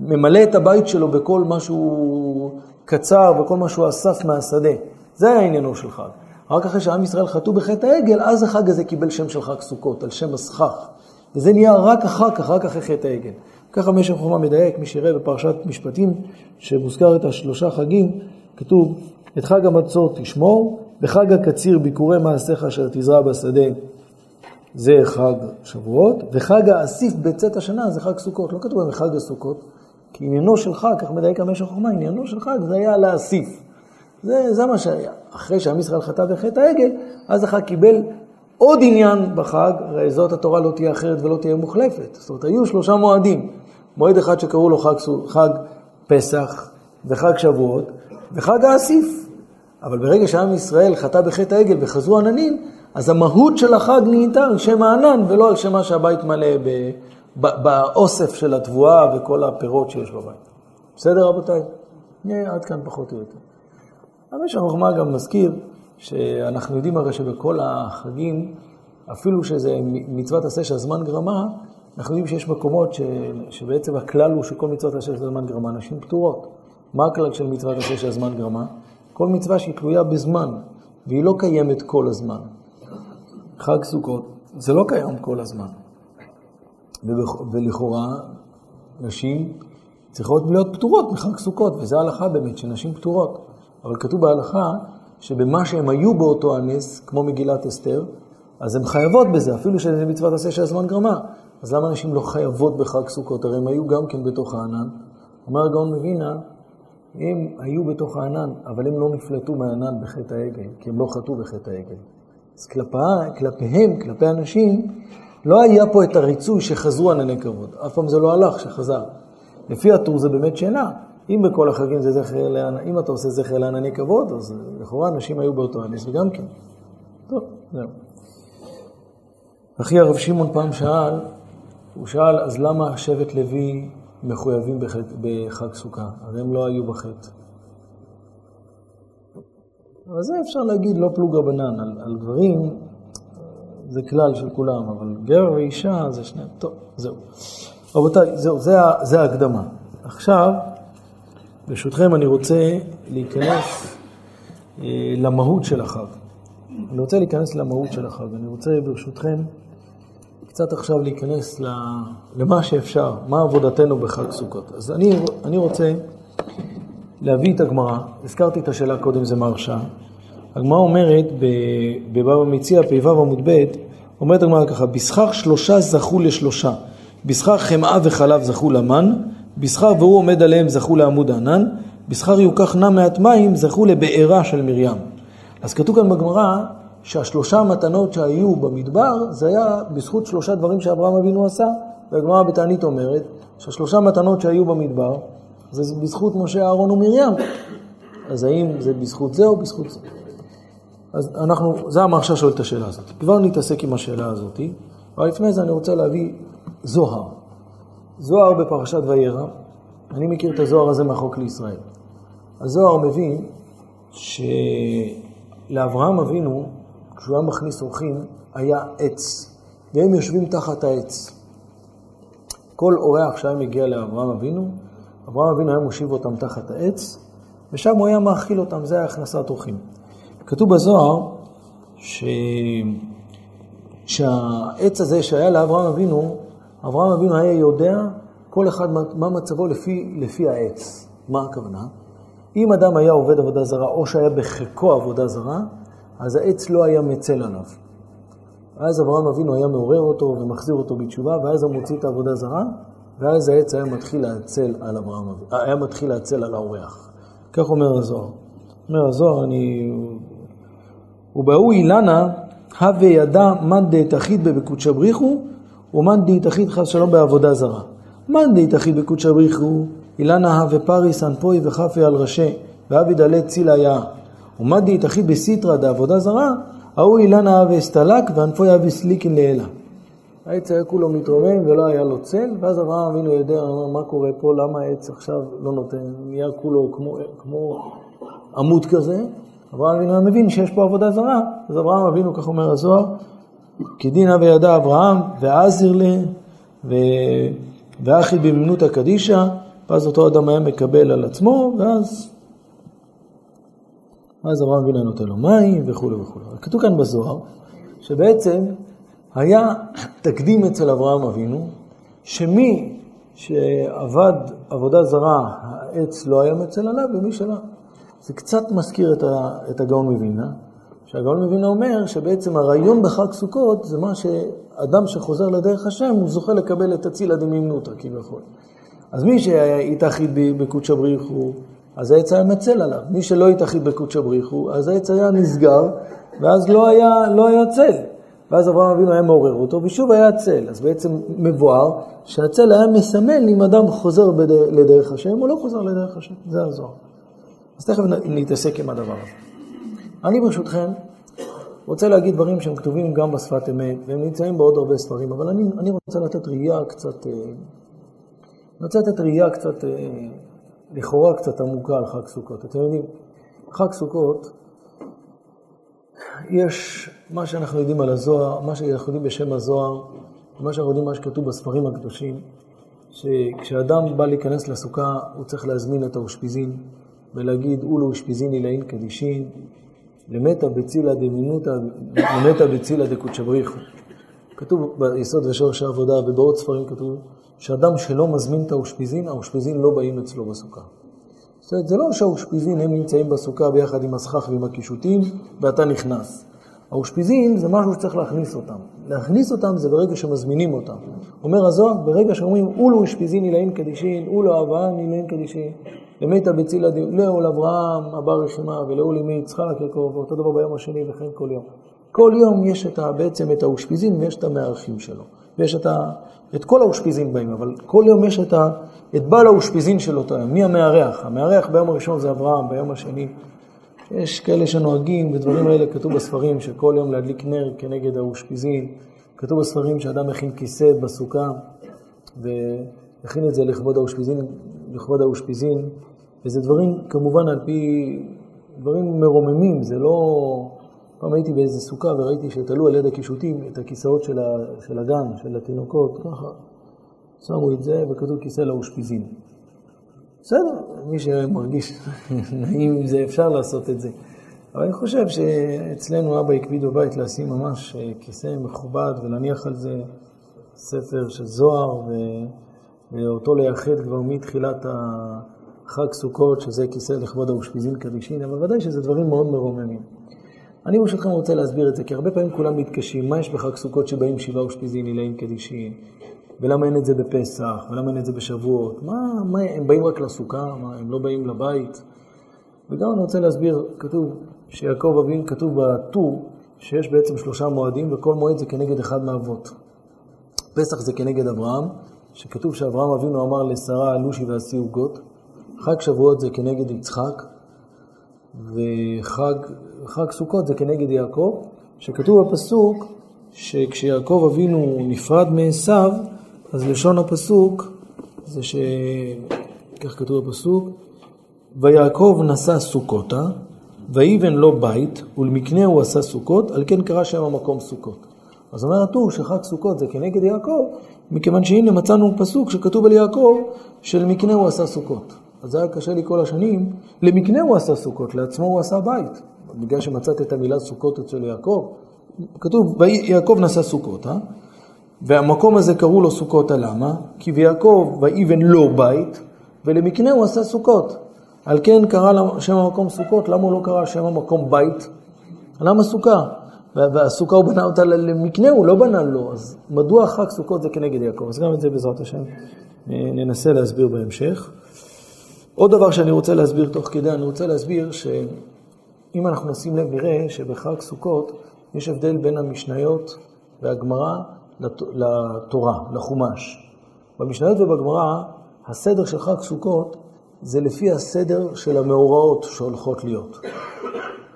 ממלא את הבית שלו בכל מה שהוא קצר וכל מה שהוא אסף מהשדה. זה היה עניינו של חג. רק אחרי שעם ישראל חטאו בחטא העגל, אז החג הזה קיבל שם של חג סוכות, על שם הסכך. וזה נהיה רק אחר כך, רק אחרי חטא העגל. ככה משך חומה מדייק, מי שיראה בפרשת משפטים, שמוזכר את השלושה חגים, כתוב, את חג המצות תשמור, בחג הקציר ביקורי מעשיך אשר תזרע בשדה זה חג שבועות, וחג האסיף בצאת השנה זה חג סוכות. לא כתוב חג הסוכות, כי עניינו של חג, כך מדייק המשך חוכמה, עניינו של חג זה היה להאסיף. זה, זה מה שהיה. אחרי שעם ישראל חטא בחטא העגל, אז החג קיבל עוד עניין בחג, הרי זאת התורה לא תהיה אחרת ולא תהיה מוחלפת. זאת אומרת, היו שלושה מועדים. מועד אחד שקראו לו חג, חג פסח וחג שבועות וחג האסיף. אבל ברגע שעם ישראל חטא בחטא העגל וחזרו עננים, אז המהות של החג נהייתה על שם הענן, ולא על שם מה שהבית מלא באוסף של התבואה וכל הפירות שיש בבית. בסדר, רבותיי? עד כאן פחות או יותר. המשך החוכמה גם מזכיר שאנחנו יודעים הרי שבכל החגים, אפילו שזה מצוות עשה של זמן גרמה, אנחנו יודעים שיש מקומות ש... שבעצם הכלל הוא שכל מצוות עשה של זמן גרמה, נשים פטורות. מה הכלל של מצוות עשה של זמן גרמה? כל מצווה שהיא תלויה בזמן, והיא לא קיימת כל הזמן. חג סוכות, זה לא קיים כל הזמן. ולכאורה, נשים צריכות להיות פטורות מחג סוכות, וזו ההלכה באמת, שנשים פטורות. אבל כתוב בהלכה שבמה שהם היו באותו הנס, כמו מגילת אסתר, אז הן חייבות בזה, אפילו שזה מצוות עשה של הזמן גרמה. אז למה נשים לא חייבות בחג סוכות? הרי הם היו גם כן בתוך הענן. אומר הגאון מבינה, הם היו בתוך הענן, אבל הם לא נפלטו מהענן בחטא העגל, כי הם לא חטאו בחטא העגל. אז כלפה, כלפיהם, כלפי אנשים, לא היה פה את הריצוי שחזרו ענני כבוד. אף פעם זה לא הלך שחזר. לפי הטור זה באמת שאלה. אם בכל החגים זה זכר לענני, אם אתה עושה זכר לענני כבוד, אז לכאורה אנשים היו באותו הנס וגם כן. טוב, זהו. אחי הרב שמעון פעם שאל, הוא שאל, אז למה שבט לוי מחויבים בחג, בחג סוכה? הרי הם לא היו בחטא. אבל זה אפשר להגיד לא פלוגה בנן, על, על גברים זה כלל של כולם, אבל גבר ואישה זה שני... טוב, זהו. רבותיי, זהו, זה, זה ההקדמה. עכשיו, ברשותכם אני רוצה להיכנס אה, למהות של החג. אני רוצה להיכנס למהות של החג. אני רוצה ברשותכם קצת עכשיו להיכנס למה שאפשר, מה עבודתנו בחג סוכות. אז אני, אני רוצה להביא את הגמרא, הזכרתי את השאלה קודם, זה מרשה. הגמרא אומרת בבבא מציע, פ"ו עמוד ב', אומרת הגמרא ככה, בשכר שלושה זכו לשלושה, בשכר חמאה וחלב זכו למן, בשכר והוא עומד עליהם זכו לעמוד הענן, בשכר יוקח נע מעט מים זכו לבארה של מרים. אז כתוב כאן בגמרא שהשלושה מתנות שהיו במדבר, זה היה בזכות שלושה דברים שאברהם אבינו עשה, והגמרא בתענית אומרת שהשלושה מתנות שהיו במדבר, זה בזכות משה, אהרון ומרים. אז האם זה בזכות זה או בזכות זה? אז אנחנו, זה המרשה שואל את השאלה הזאת. כבר נתעסק עם השאלה הזאת, אבל לפני זה אני רוצה להביא זוהר. זוהר בפרשת וירא, אני מכיר את הזוהר הזה מהחוק לישראל. הזוהר מבין שלאברהם אבינו, כשהוא היה מכניס אורחים, היה עץ, והם יושבים תחת העץ. כל אורח שהיה מגיע לאברהם אבינו, אברהם אבינו היה מושיב אותם תחת העץ, ושם הוא היה מאכיל אותם, זה היה הכנסת אורחים. כתוב בזוהר ש... שהעץ הזה שהיה לאברהם אבינו, אברהם אבינו היה יודע כל אחד מה מצבו לפי, לפי העץ. מה הכוונה? אם אדם היה עובד עבודה זרה או שהיה בחיקו עבודה זרה, אז העץ לא היה מצל עליו. ואז אברהם אבינו היה מעורר אותו ומחזיר אותו בתשובה, ואז הוא מוציא את העבודה זרה, ואז העץ היה מתחיל להצל על אברהם אבינו, היה מתחיל להצל על האורח. כך אומר הזוהר. אומר הזוהר, אני... ובהוא אילנה, הווה ידע מאן דתחיד בבקודשא בריחו, ומאן דתחיד חס שלום בעבודה זרה. מאן דתחיד בקודשא בריחו, אילנה הווה פריס אנפוי וחפי על ראשי, ועביד עלי צילה יא. ומאן דתחיד בסיטרא דעבודה זרה, ההוא אילנה הווה אסתלק ואנפוי הווה סליקין לאלה. העץ היה כולו מתרומם ולא היה לו צל, ואז אברהם אבינו יודע מה קורה פה, למה העץ עכשיו לא נותן, נהיה כולו כמו, כמו עמוד כזה. אברהם אבינו מבין שיש פה עבודה זרה, אז אברהם אבינו, כך אומר הזוהר, כדין וידע אברהם, ועזר לי, ו... ואחי במנותא קדישא, ואז אותו אדם היה מקבל על עצמו, ואז אז אברהם אבינו נותן לו מים וכולי וכולי. כתוב כאן בזוהר, שבעצם היה תקדים אצל אברהם אבינו, שמי שעבד עבודה זרה, העץ לא היה מצל עליו, ומי שלא. זה קצת מזכיר את הגאון מווילנה, שהגאון מווילנה אומר שבעצם הרעיון בחג סוכות זה מה שאדם שחוזר לדרך השם, הוא זוכה לקבל את הצילא דמימנותא כביכול. אז מי שהתאחיד בקודשא בריחו, אז העץ היה מצל עליו. מי שלא התאחיד בקודשא בריחו, אז העץ היה נסגר, ואז לא היה, לא היה צל. ואז אברהם אבינו היה מעורר אותו, ושוב היה צל. אז בעצם מבואר שהצל היה מסמל אם אדם חוזר בדרך, לדרך השם או לא חוזר לדרך השם. זה הזוהר. אז תכף נתעסק עם הדבר הזה. אני ברשותכם רוצה להגיד דברים שהם כתובים גם בשפת אמת, והם נמצאים בעוד הרבה ספרים, אבל אני, אני רוצה לתת ראייה קצת, אה, אני רוצה לתת ראייה קצת, אה, לכאורה קצת עמוקה על חג סוכות. אתם יודעים, חג סוכות, יש מה שאנחנו יודעים על הזוהר, מה שאנחנו יודעים בשם הזוהר, מה שאנחנו יודעים, מה שכתוב בספרים הקדושים, שכשאדם בא להיכנס לסוכה, הוא צריך להזמין את האושפיזין ולהגיד, אולו אושפיזיני לעין קדישין, למטה בצילה דמינותא, למטה בצילה דקודשא בריחו. כתוב ביסוד ושורש העבודה ובעוד ספרים כתוב שאדם שלא מזמין את האושפיזין, האושפיזין לא באים אצלו בסוכה. זאת אומרת, זה לא שהאושפיזין הם נמצאים בסוכה ביחד עם הסכך ועם הקישוטים ואתה נכנס. האושפיזין זה משהו שצריך להכניס אותם. להכניס אותם זה ברגע שמזמינים אותם. אומר הזוהר, ברגע שאומרים, אולו אושפיזין אילאין קדישין, אולו אברהם אילאין קדישין, למיתא בצילה לאול אברהם הבא רשימה ולאול אמי יצחק יעקב, ואותו דבר ביום השני וכן כל יום. כל יום יש את ה, בעצם את האושפיזין ויש את המארחים שלו. ויש את, ה, את כל האושפיזין באים, אבל כל יום יש את, ה, את בעל האושפיזין של אותו יום. מי המארח? המארח ביום הראשון זה אברהם, ביום השני. יש כאלה שנוהגים, ודברים האלה כתוב בספרים, שכל יום להדליק נר כנגד האושפיזין. כתוב בספרים שאדם מכין כיסא בסוכה, והכין את זה לכבוד האושפיזין, לכבוד האושפיזין. וזה דברים כמובן על פי דברים מרוממים, זה לא... פעם הייתי באיזה סוכה וראיתי שתלו על יד הקישוטים את הכיסאות של, ה... של הגן, של התינוקות, ככה. שמו את זה וכתוב כיסא לאושפיזין. בסדר, מי שמרגיש נעים עם זה, אפשר לעשות את זה. אבל אני חושב שאצלנו אבא הקפיד בבית לשים ממש אה, כיסא מכובד ולהניח על זה ספר של זוהר ו... ואותו לייחד כבר מתחילת החג סוכות, שזה כיסא לכבוד האושפיזין קדישין, אבל ודאי שזה דברים מאוד מרוממים. אני ברשותכם רוצה להסביר את זה, כי הרבה פעמים כולם מתקשים, מה יש בחג סוכות שבאים שבעה אושפיזין, עילאים קדישין? ולמה אין את זה בפסח? ולמה אין את זה בשבועות? מה, מה, הם באים רק לסוכה? מה, הם לא באים לבית? וגם אני רוצה להסביר, כתוב שיעקב אבינו, כתוב בטור, שיש בעצם שלושה מועדים, וכל מועד זה כנגד אחד מהאבות. פסח זה כנגד אברהם, שכתוב שאברהם אבינו אמר לשרה, עלושי ועשי עוגות. חג שבועות זה כנגד יצחק, וחג סוכות זה כנגד יעקב, שכתוב בפסוק שכשיעקב אבינו נפרד מעשיו, אז לשון הפסוק זה ש... כך כתוב בפסוק, ויעקב נשא סוכותה, ויבן לו בית, ולמקנהו עשה סוכות, על כן קרא שם המקום סוכות. אז אומר הטור שחג סוכות זה כנגד יעקב, מכיוון שהנה מצאנו פסוק שכתוב על יעקב שלמקנהו עשה סוכות. אז זה היה קשה לי כל השנים, למקנהו עשה סוכות, לעצמו הוא עשה בית. בגלל שמצאת את המילה סוכות אצל יעקב, כתוב, ויעקב נשא סוכות, אה? והמקום הזה קראו לו סוכות, למה? כי ויעקב ויבן לו בית, ולמקנה הוא עשה סוכות. על כן קרא שם המקום סוכות, למה הוא לא קרא שם המקום בית? למה סוכה? והסוכה הוא בנה אותה למקנה, הוא לא בנה לו, אז מדוע חג סוכות זה כנגד יעקב? אז גם את זה בעזרת השם אה, ננסה להסביר בהמשך. עוד דבר שאני רוצה להסביר תוך כדי, אני רוצה להסביר שאם אנחנו נשים לב, נראה שבחג סוכות יש הבדל בין המשניות והגמרא לתורה, לחומש. במשניות ובגמרא, הסדר של חג סוכות זה לפי הסדר של המאורעות שהולכות להיות.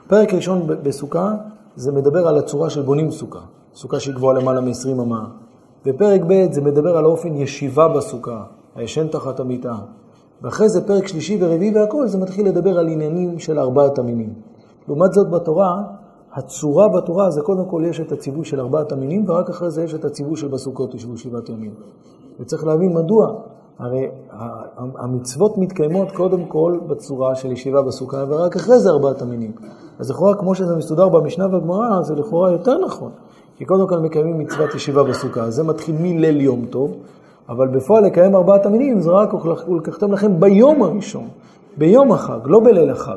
פרק ראשון בסוכה זה מדבר על הצורה של בונים סוכה, סוכה שהיא גבוהה למעלה מ-20 אמה. בפרק ב' זה מדבר על האופן ישיבה בסוכה, הישן תחת המיטה. ואחרי זה פרק שלישי ורביעי והכל, זה מתחיל לדבר על עניינים של ארבעת המינים. לעומת זאת בתורה, הצורה בתורה זה קודם כל יש את הציווי של ארבעת המינים, ורק אחרי זה יש את הציווי של בסוכות ישבו שבעת ימים. וצריך להבין מדוע. הרי המצוות מתקיימות קודם כל בצורה של ישיבה בסוכה, ורק אחרי זה ארבעת המינים. אז לכאורה, כמו שזה מסודר במשנה ובגמרא, זה לכאורה יותר נכון. כי קודם כל מקיימים מצוות ישיבה בסוכה. זה מתחיל מליל יום טוב, אבל בפועל לקיים ארבעת המינים זה רק ולקחתם לכם ביום הראשון, ביום החג, לא בליל החג.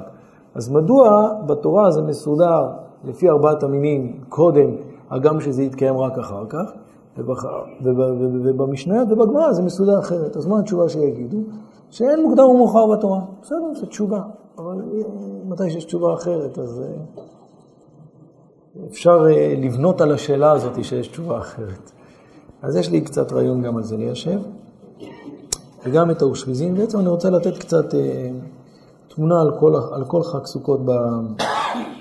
אז מדוע בתורה זה מסודר לפי ארבעת המינים קודם, הגם שזה יתקיים רק אחר כך, ובמשנה ובגמרא זה מסודר אחרת. אז מה התשובה שיגידו? שאין מוקדם ומאוחר בתורה. בסדר, זו תשובה, אבל מתי שיש תשובה אחרת, אז אה, אפשר אה, לבנות על השאלה הזאת שיש תשובה אחרת. אז יש לי קצת רעיון גם על זה ליישב, וגם את האושפיזין. בעצם אני רוצה לתת קצת אה, תמונה על כל, על כל חג סוכות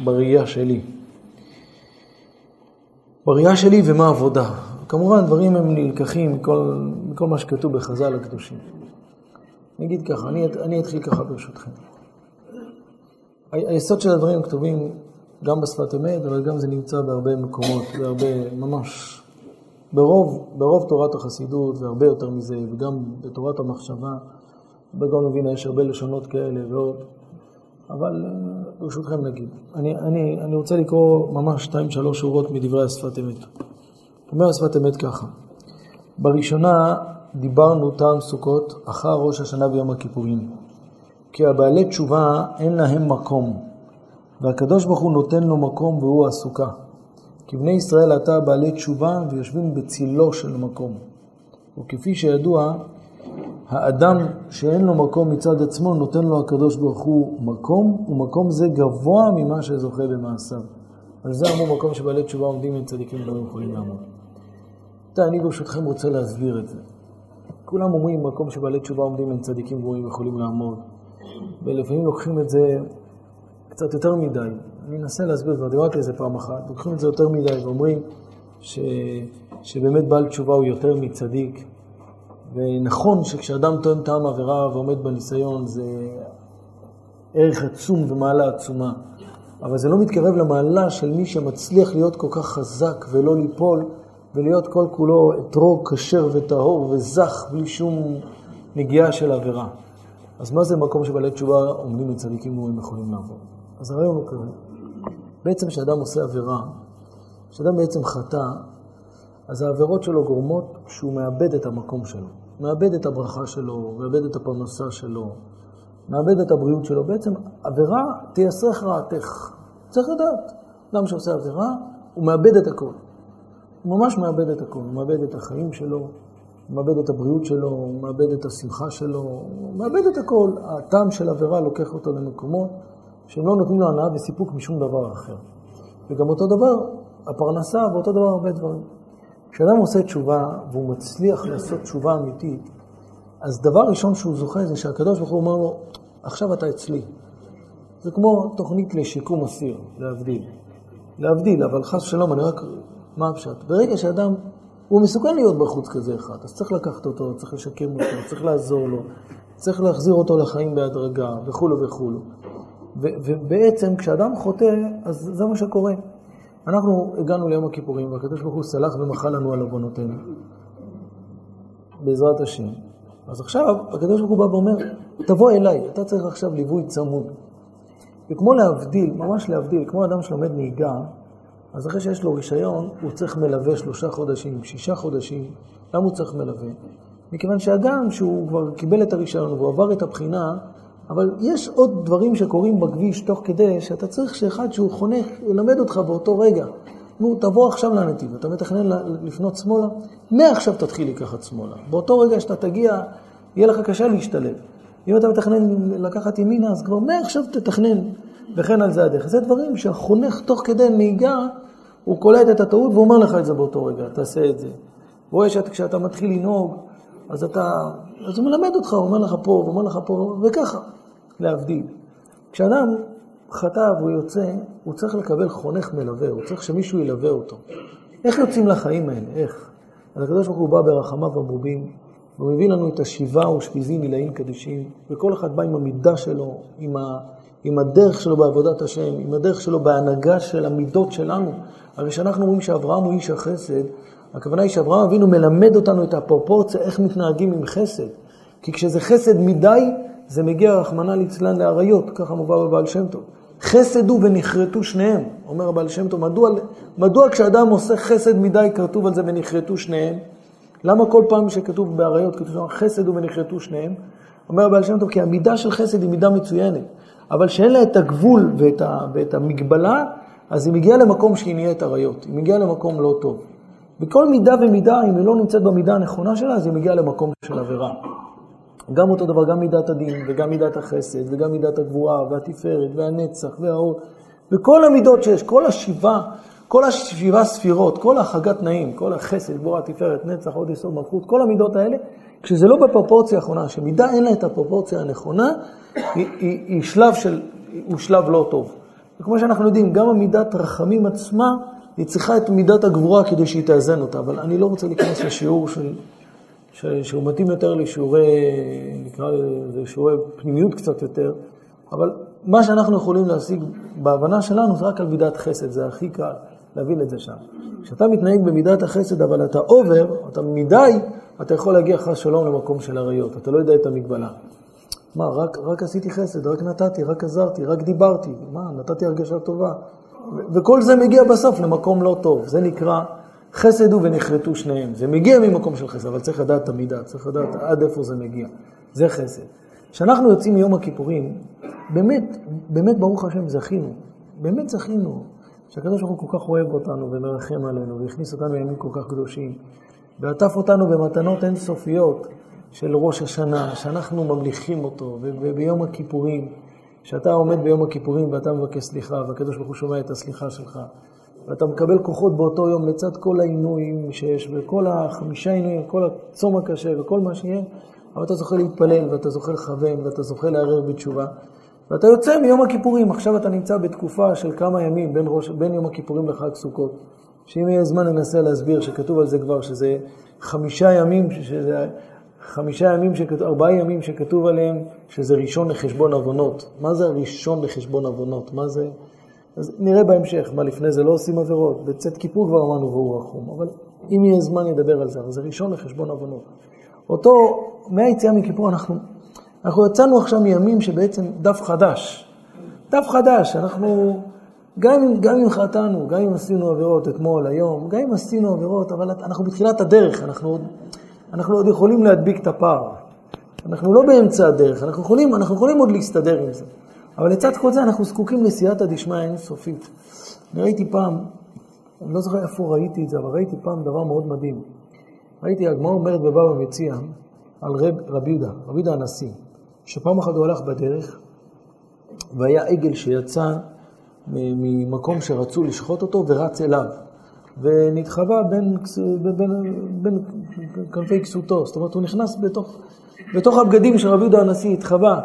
בראייה שלי. בראייה שלי ומה עבודה. כמובן, דברים הם נלקחים מכל, מכל מה שכתוב בחז"ל הקדושים. אני אגיד ככה, אני, אני אתחיל ככה ברשותכם. היסוד של הדברים כתובים גם בשפת אמת, אבל גם זה נמצא בהרבה מקומות, בהרבה, ממש, ברוב, ברוב תורת החסידות והרבה יותר מזה, וגם בתורת המחשבה. בגאון מבינה יש הרבה לשונות כאלה ועוד. אבל ברשותכם נגיד. אני, אני, אני רוצה לקרוא ממש שתיים שלוש שורות מדברי השפת אמת. אומר השפת אמת ככה: בראשונה דיברנו טעם סוכות אחר ראש השנה ויום הכיפורים. כי הבעלי תשובה אין להם מקום, והקדוש ברוך הוא נותן לו מקום והוא הסוכה. כי בני ישראל עתה בעלי תשובה ויושבים בצילו של מקום. וכפי שידוע, האדם שאין לו מקום מצד עצמו, נותן לו הקדוש ברוך הוא מקום, ומקום זה גבוה ממה שזוכה במעשיו. על זה אמרו מקום שבעלי תשובה עומדים עם צדיקים לא יכולים לעמוד. אתה, אני ברשותכם רוצה להסביר את זה. כולם אומרים מקום שבעלי תשובה עומדים עם צדיקים גבוהים יכולים לעמוד. ולפעמים לוקחים את זה קצת יותר מדי. אני אנסה להסביר, כבר דיברתי על זה פעם אחת. לוקחים את זה יותר מדי ואומרים ש... שבאמת בעל תשובה הוא יותר מצדיק. ונכון שכשאדם טוען טעם עבירה ועומד בניסיון, זה ערך עצום ומעלה עצומה. אבל זה לא מתקרב למעלה של מי שמצליח להיות כל כך חזק ולא ליפול, ולהיות כל כולו אתרוג כשר וטהור וזך, בלי שום נגיעה של עבירה. אז מה זה מקום שבעלי תשובה עומדים לצדיקים והם יכולים לעבור? אז הרעיון הוא כזה. בעצם כשאדם עושה עבירה, כשאדם בעצם חטא, אז העבירות שלו גורמות שהוא מאבד את המקום שלו. מאבד את הברכה שלו, מאבד את הפרנסה שלו, מאבד את הבריאות שלו. בעצם עבירה תייסרך רעתך. צריך לדעת. אדם שעושה עבירה, הוא מאבד את הכל. הוא ממש מאבד את הכל. הוא מאבד את החיים שלו, הוא מאבד את הבריאות שלו, הוא מאבד את השמחה שלו, הוא מאבד את הכל. הטעם של עבירה לוקח אותו למקומות שהם לא נותנים לו הנאה וסיפוק משום דבר אחר. וגם אותו דבר, הפרנסה, ואותו דבר הרבה דברים. כשאדם עושה תשובה, והוא מצליח לעשות תשובה אמיתית, אז דבר ראשון שהוא זוכה זה שהקדוש ברוך הוא אומר לו, עכשיו אתה אצלי. זה כמו תוכנית לשיקום אסיר, להבדיל. להבדיל, אבל חס ושלום, אני רק... מה הפשט? ברגע שאדם, הוא מסוכן להיות בחוץ כזה אחד, אז צריך לקחת אותו, צריך לשקם אותו, צריך לעזור לו, צריך להחזיר אותו לחיים בהדרגה, וכולו וכולו. ובעצם כשאדם חוטא, אז זה מה שקורה. אנחנו הגענו ליום הכיפורים, והקדוש ברוך הוא סלח ומחה לנו על עוונותינו. בעזרת השם. אז עכשיו הקדוש ברוך הוא בא ואומר, תבוא אליי, אתה צריך עכשיו ליווי צמוד. וכמו להבדיל, ממש להבדיל, כמו אדם שלומד נהיגה, אז אחרי שיש לו רישיון, הוא צריך מלווה שלושה חודשים, שישה חודשים. למה הוא צריך מלווה? מכיוון שהגם שהוא כבר קיבל את הרישיון והוא עבר את הבחינה, אבל יש עוד דברים שקורים בכביש תוך כדי, שאתה צריך שאחד שהוא חונך ילמד אותך באותו רגע. נו, תבוא עכשיו לנתיב, אתה מתכנן לפנות שמאלה, מעכשיו תתחיל לקחת שמאלה. באותו רגע שאתה תגיע, יהיה לך קשה להשתלב. אם אתה מתכנן לקחת ימינה, אז כבר מעכשיו תתכנן, וכן על זה הדרך. זה דברים שהחונך תוך כדי נהיגה, הוא קולט את הטעות ואומר לך את זה באותו רגע, תעשה את זה. רואה שכשאתה מתחיל לנהוג, אז אתה, אז הוא מלמד אותך, הוא אומר לך פה, הוא אומר לך פה, וככה, להבדיל. כשאדם חטא והוא יוצא, הוא צריך לקבל חונך מלווה, הוא צריך שמישהו ילווה אותו. איך יוצאים לחיים האלה? איך? אז הקדוש ברוך הוא בא ברחמיו המרובים, והוא מביא לנו את השיבה ושפיזין עילאין קדישים, וכל אחד בא עם המידה שלו, עם, ה, עם הדרך שלו בעבודת השם, עם הדרך שלו בהנהגה של המידות שלנו. הרי כשאנחנו אומרים שאברהם הוא איש החסד, הכוונה היא שאברהם אבינו מלמד אותנו את הפרופורציה, איך מתנהגים עם חסד. כי כשזה חסד מדי, זה מגיע, רחמנא ליצלן, לאריות, ככה מובא בבעל שם טוב. חסד הוא ונכרתו שניהם, אומר הבעל שם טוב. מדוע, מדוע כשאדם עושה חסד מדי, כתוב על זה ונכרתו שניהם? למה כל פעם שכתוב באריות, כתוב שם חסד הוא ונכרתו שניהם? אומר הבעל שם טוב, כי המידה של חסד היא מידה מצוינת, אבל שאין לה את הגבול ואת, ה, ואת המגבלה, אז היא מגיעה למקום שהיא נהיית אריות, היא מגיעה למקום לא טוב. בכל מידה ומידה, אם היא לא נמצאת במידה הנכונה שלה, אז היא מגיעה למקום של עבירה. גם אותו דבר, גם מידת הדין, וגם מידת החסד, וגם מידת הגבורה, והתפארת, והנצח, והאור, וכל המידות שיש, כל השבעה, כל השבעה ספירות, כל החגת נעים, כל החסד, גבורה, תפארת, נצח, עוד יסוד, מלכות, כל המידות האלה, כשזה לא בפרופורציה האחרונה, שמידה אין לה את הפרופורציה הנכונה, היא, היא, היא שלב של, הוא שלב לא טוב. וכמו שאנחנו יודעים, גם המידת רחמים עצמה, היא צריכה את מידת הגבורה כדי שהיא תאזן אותה, אבל אני לא רוצה להיכנס לשיעור של, ש, שהוא מתאים יותר לשיעורי, נקרא לזה שיעורי פנימיות קצת יותר, אבל מה שאנחנו יכולים להשיג בהבנה שלנו זה רק על מידת חסד, זה הכי קל להבין את זה שם. כשאתה מתנהג במידת החסד, אבל אתה אובר, אתה מדי, אתה יכול להגיע חס שלום למקום של עריות, אתה לא יודע את המגבלה. מה, רק, רק עשיתי חסד, רק נתתי, רק עזרתי, רק דיברתי, מה, נתתי הרגשה טובה. וכל זה מגיע בסוף למקום לא טוב. זה נקרא חסד הוא ונכרתו שניהם. זה מגיע ממקום של חסד, אבל צריך לדעת את המידה, צריך לדעת עד איפה זה מגיע. זה חסד. כשאנחנו יוצאים מיום הכיפורים, באמת, באמת ברוך השם זכינו, באמת זכינו, שהקדוש ברוך הוא כל כך אוהב אותנו ומרחם עלינו, והכניס אותנו לימים כל כך קדושים, ועטף אותנו במתנות אינסופיות של ראש השנה, שאנחנו ממליכים אותו, וביום הכיפורים. כשאתה עומד ביום הכיפורים ואתה מבקש סליחה, והקדוש ברוך הוא שומע את הסליחה שלך, ואתה מקבל כוחות באותו יום לצד כל העינויים שיש, וכל החמישה עינויים, כל הצום הקשה וכל מה שיהיה, אבל אתה זוכה להתפלל, ואתה זוכה לכוון, ואתה זוכה לערער בתשובה. ואתה יוצא מיום הכיפורים, עכשיו אתה נמצא בתקופה של כמה ימים בין, ראש, בין יום הכיפורים לחג סוכות. שאם יהיה זמן ננסה להסביר שכתוב על זה כבר שזה חמישה ימים, שזה חמישה ימים, שכתוב, ארבעה ימים שכתוב עליהם שזה ראשון לחשבון עוונות. מה זה הראשון לחשבון עוונות? מה זה... אז נראה בהמשך, מה לפני זה לא עושים עבירות. בצאת כיפור כבר אמרנו והוא רחום, אבל אם יהיה זמן נדבר על זה, אבל זה ראשון לחשבון עוונות. אותו, מהיציאה מכיפור אנחנו, אנחנו יצאנו עכשיו מימים שבעצם דף חדש. דף חדש, אנחנו, גם גם אם חטאנו, גם אם עשינו עבירות אתמול, היום, גם אם עשינו עבירות, אבל אנחנו בתחילת הדרך, אנחנו עוד, אנחנו עוד יכולים להדביק את הפער. אנחנו לא באמצע הדרך, אנחנו יכולים, אנחנו יכולים עוד להסתדר עם זה. אבל לצד כל זה אנחנו זקוקים לסייעתא דשמיא אינסופית. אני ראיתי פעם, אני לא זוכר איפה ראיתי את זה, אבל ראיתי פעם דבר מאוד מדהים. ראיתי, הגמרא אומרת בבבא מציע על רב, רבי יהודה, רבי יהודה הנשיא, שפעם אחת הוא הלך בדרך, והיה עגל שיצא ממקום שרצו לשחוט אותו ורץ אליו, ונתחבא בין, בין, בין, בין כנפי כסותו, זאת אומרת הוא נכנס בתוך, בתוך הבגדים של רבי יהודה הנשיא, התחבא.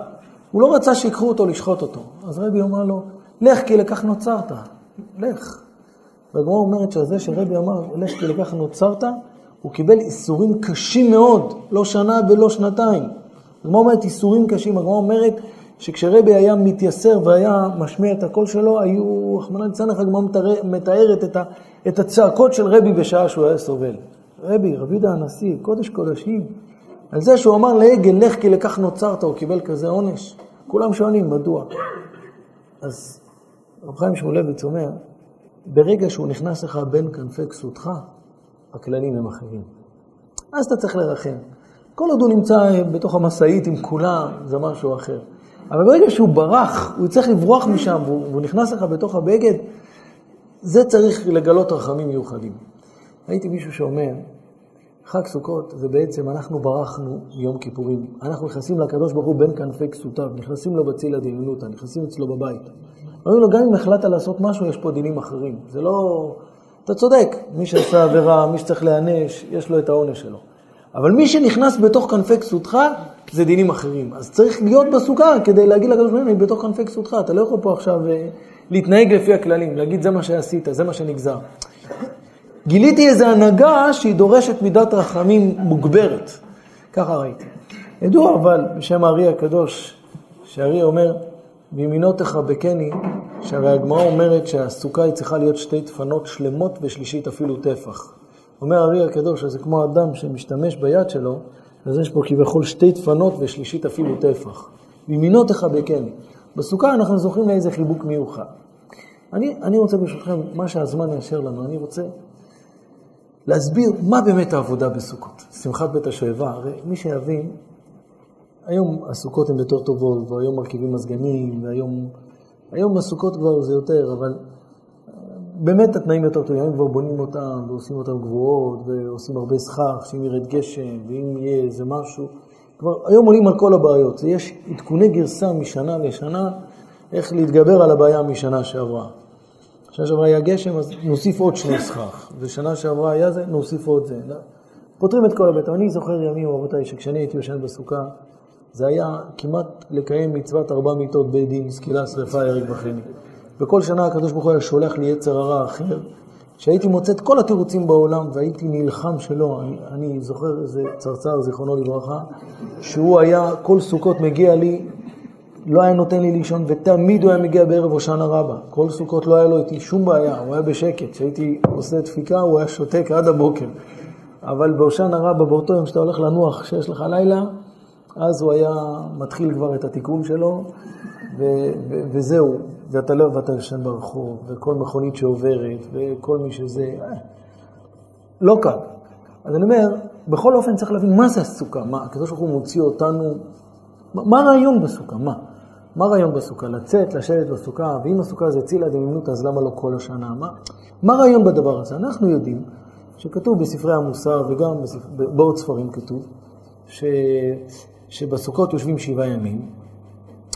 הוא לא רצה שיקחו אותו לשחוט אותו. אז רבי אומר לו, לך כי לכך נוצרת, לך. והגמרא אומרת שזה שרבי אמר, לך כי לכך נוצרת, הוא קיבל איסורים קשים מאוד, לא שנה ולא שנתיים. הגמרא אומרת איסורים קשים, הגמרא אומרת שכשרבי היה מתייסר והיה משמיע את הקול שלו, היו, רחמנא ליצלן, הגמרא מתארת את, ה, את הצעקות של רבי בשעה שהוא היה סובל. רבי, רבי יהודה הנשיא, קודש קודשים, על זה שהוא אמר לעגל, לך כי לכך נוצרת, הוא קיבל כזה עונש. כולם שואלים, מדוע? אז רב חיים שמואלביץ אומר, ברגע שהוא נכנס לך בין כנפי כסותך, הכללים הם אחרים. אז אתה צריך לרחם. כל עוד הוא נמצא בתוך המשאית עם כולם, זה משהו אחר. אבל ברגע שהוא ברח, הוא צריך לברוח משם, והוא נכנס לך בתוך הבגד, זה צריך לגלות רחמים מיוחדים. ראיתי מישהו שאומר, חג סוכות זה בעצם אנחנו ברחנו מיום כיפורים. אנחנו נכנסים לקדוש ברוך הוא בין כנפי כסותיו, נכנסים לו בצילה דמיונותא, נכנסים אצלו בבית. אומרים לו, גם אם החלטת לעשות משהו, יש פה דינים אחרים. זה לא... אתה צודק, מי שעשה עבירה, מי שצריך להיענש, יש לו את העונש שלו. אבל מי שנכנס בתוך כנפי כסותך, זה דינים אחרים. אז צריך להיות בסוכה כדי להגיד לקדוש ברוך הוא, אני בתוך כנפי כסותך. אתה לא יכול פה עכשיו אה, להתנהג לפי הכללים, להגיד זה מה שעשית, זה מה שנגזר. גיליתי איזו הנהגה שהיא דורשת מידת רחמים מוגברת. ככה ראיתי. ידוע אבל, בשם הארי הקדוש, שהארי אומר, מימינו תחבקני, שהרי הגמרא אומרת שהסוכה היא צריכה להיות שתי דפנות שלמות ושלישית אפילו טפח. אומר הארי הקדוש, שזה כמו אדם שמשתמש ביד שלו, אז יש פה כביכול שתי דפנות ושלישית אפילו טפח. מימינו תחבקני. בסוכה אנחנו זוכים לאיזה חיבוק מיוחד. אני, אני רוצה ברשותכם, מה שהזמן יאשר לנו, אני רוצה להסביר מה באמת העבודה בסוכות. שמחת בית השואבה, הרי מי שיבין, היום הסוכות הן יותר טובות, והיום מרכיבים מזגנים, והיום היום הסוכות כבר זה יותר, אבל באמת התנאים יותר טובים, היום כבר בונים אותם, ועושים אותם גבוהות, ועושים הרבה סכך, שאם ירד גשם, ואם יהיה איזה משהו, כבר היום עולים על כל הבעיות. יש עדכוני גרסה משנה לשנה, איך להתגבר על הבעיה משנה שעברה. שנה שעברה היה גשם, אז נוסיף עוד שני סכך. ושנה שעברה היה זה, נוסיף עוד זה. פותרים את כל הבית. אני זוכר ימים, רבותיי, שכשאני הייתי יושן בסוכה, זה היה כמעט לקיים מצוות ארבע מיטות בית דין, סקילה, שרפה, הרג וחני. וכל שנה הקדוש ברוך הוא היה שולח לי יצר הרע אחר, שהייתי מוצא את כל התירוצים בעולם והייתי נלחם שלא. אני, אני זוכר איזה צרצר, זיכרונו לברכה, שהוא היה, כל סוכות מגיע לי לא היה נותן לי לישון, ותמיד הוא היה מגיע בערב הושענא רבה. כל סוכות לא היה לו איתי שום בעיה, הוא היה בשקט. כשהייתי עושה דפיקה, הוא היה שותק עד הבוקר. אבל בהושענא רבה, באותו יום שאתה הולך לנוח, כשיש לך לילה, אז הוא היה מתחיל כבר את התיקון שלו, ו- ו- וזהו. ואתה לא, ואתה יושן ברחוב, וכל מכונית שעוברת, וכל מי שזה... אה, לא קל. אז אני אומר, בכל אופן צריך להבין מה זה הסוכה, מה, הקדוש ברוך הוא מוציא אותנו, מה הרעיון בסוכה, מה? מה הרעיון בסוכה? לצאת, לשבת בסוכה, ואם הסוכה זה צילה דמימנות, אז למה לא כל השנה? מה, מה הרעיון בדבר הזה? אנחנו יודעים שכתוב בספרי המוסר, וגם בספר, בעוד ספרים כתוב, ש, שבסוכות יושבים שבעה ימים,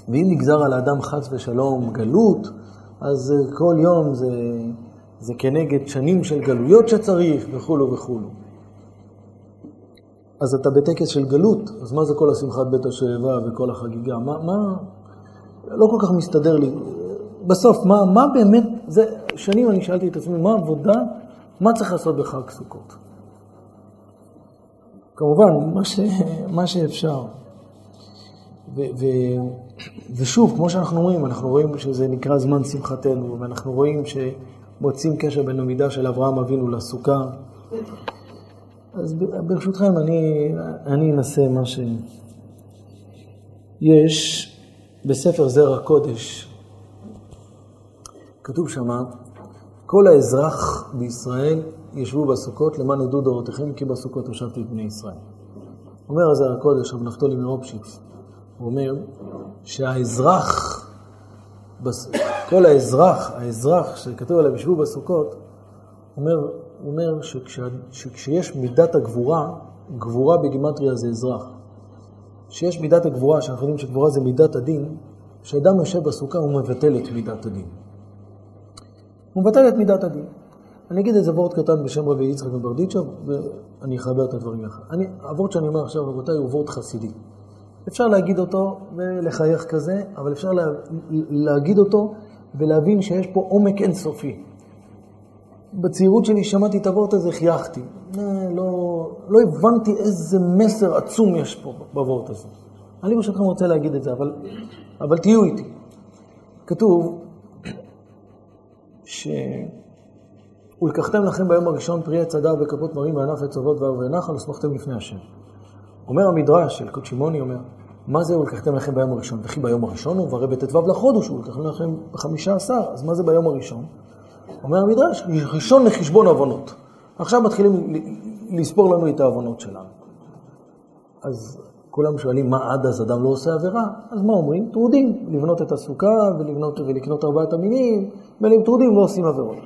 ואם נגזר על האדם חס ושלום גלות, אז כל יום זה, זה כנגד שנים של גלויות שצריך, וכולו וכולו. אז אתה בטקס של גלות, אז מה זה כל השמחת בית השואבה וכל החגיגה? מה, מה, לא כל כך מסתדר לי. בסוף, מה, מה באמת, זה, שנים אני שאלתי את עצמי, מה העבודה, מה צריך לעשות בחג סוכות? כמובן, מה, ש, מה שאפשר. ו, ו, ושוב, כמו שאנחנו אומרים, אנחנו רואים שזה נקרא זמן שמחתנו, ואנחנו רואים שמוצאים קשר בין המידה של אברהם אבינו לסוכה. אז ברשותכם, אני, אני אנסה מה ש... יש בספר זרע קודש, כתוב שמה, כל האזרח בישראל ישבו בסוכות למען ידעו דורותיכם כי בסוכות הושבתי את בני ישראל. אומר הזרע הקודש, רב נפתולי מרופשיץ, אומר שהאזרח, כל האזרח, האזרח שכתוב עליו ישבו בסוכות, אומר, הוא אומר שכש, שכשיש מידת הגבורה, גבורה בגימטריה זה אזרח. כשיש מידת הגבורה, שאנחנו יודעים שגבורה זה מידת הדין, כשאדם יושב בסוכה הוא מבטל את מידת הדין. הוא מבטל את מידת הדין. אני אגיד איזה וורט קטן בשם רבי יצחק מברדיצ'וב, ואני אחבר את הדברים יחד. הוורט שאני אומר עכשיו, רבותיי, הוא וורט חסידי. אפשר להגיד אותו ולחייך כזה, אבל אפשר לה, להגיד אותו ולהבין שיש פה עומק אינסופי. בצעירות שלי שמעתי את הוורט הזה, חייכתי. אה, לא, לא הבנתי איזה מסר עצום יש פה בוורט הזה. אני ברשותכם רוצה להגיד את זה, אבל, אבל תהיו איתי. כתוב ש... ולקחתם לכם ביום הראשון פרי עץ הדר וכפות מרים וענף עץ אבות וער ונחל ושמחתם לפני השם. אומר המדרש של קודשימוני, אומר, מה זה ולקחתם לכם ביום הראשון? וכי ביום הראשון הוא והרי בט"ו לחודש הוא לקחתם לכם בחמישה עשר, אז מה זה ביום הראשון? אומר המדרש, ראשון לחשבון עוונות. עכשיו מתחילים לספור לנו את העוונות שלנו. אז כולם שואלים, מה עד אז אדם לא עושה עבירה? אז מה אומרים? טרודים, לבנות את הסוכה ולבנות, ולקנות ארבעת המינים, ואם טרודים לא עושים עבירות.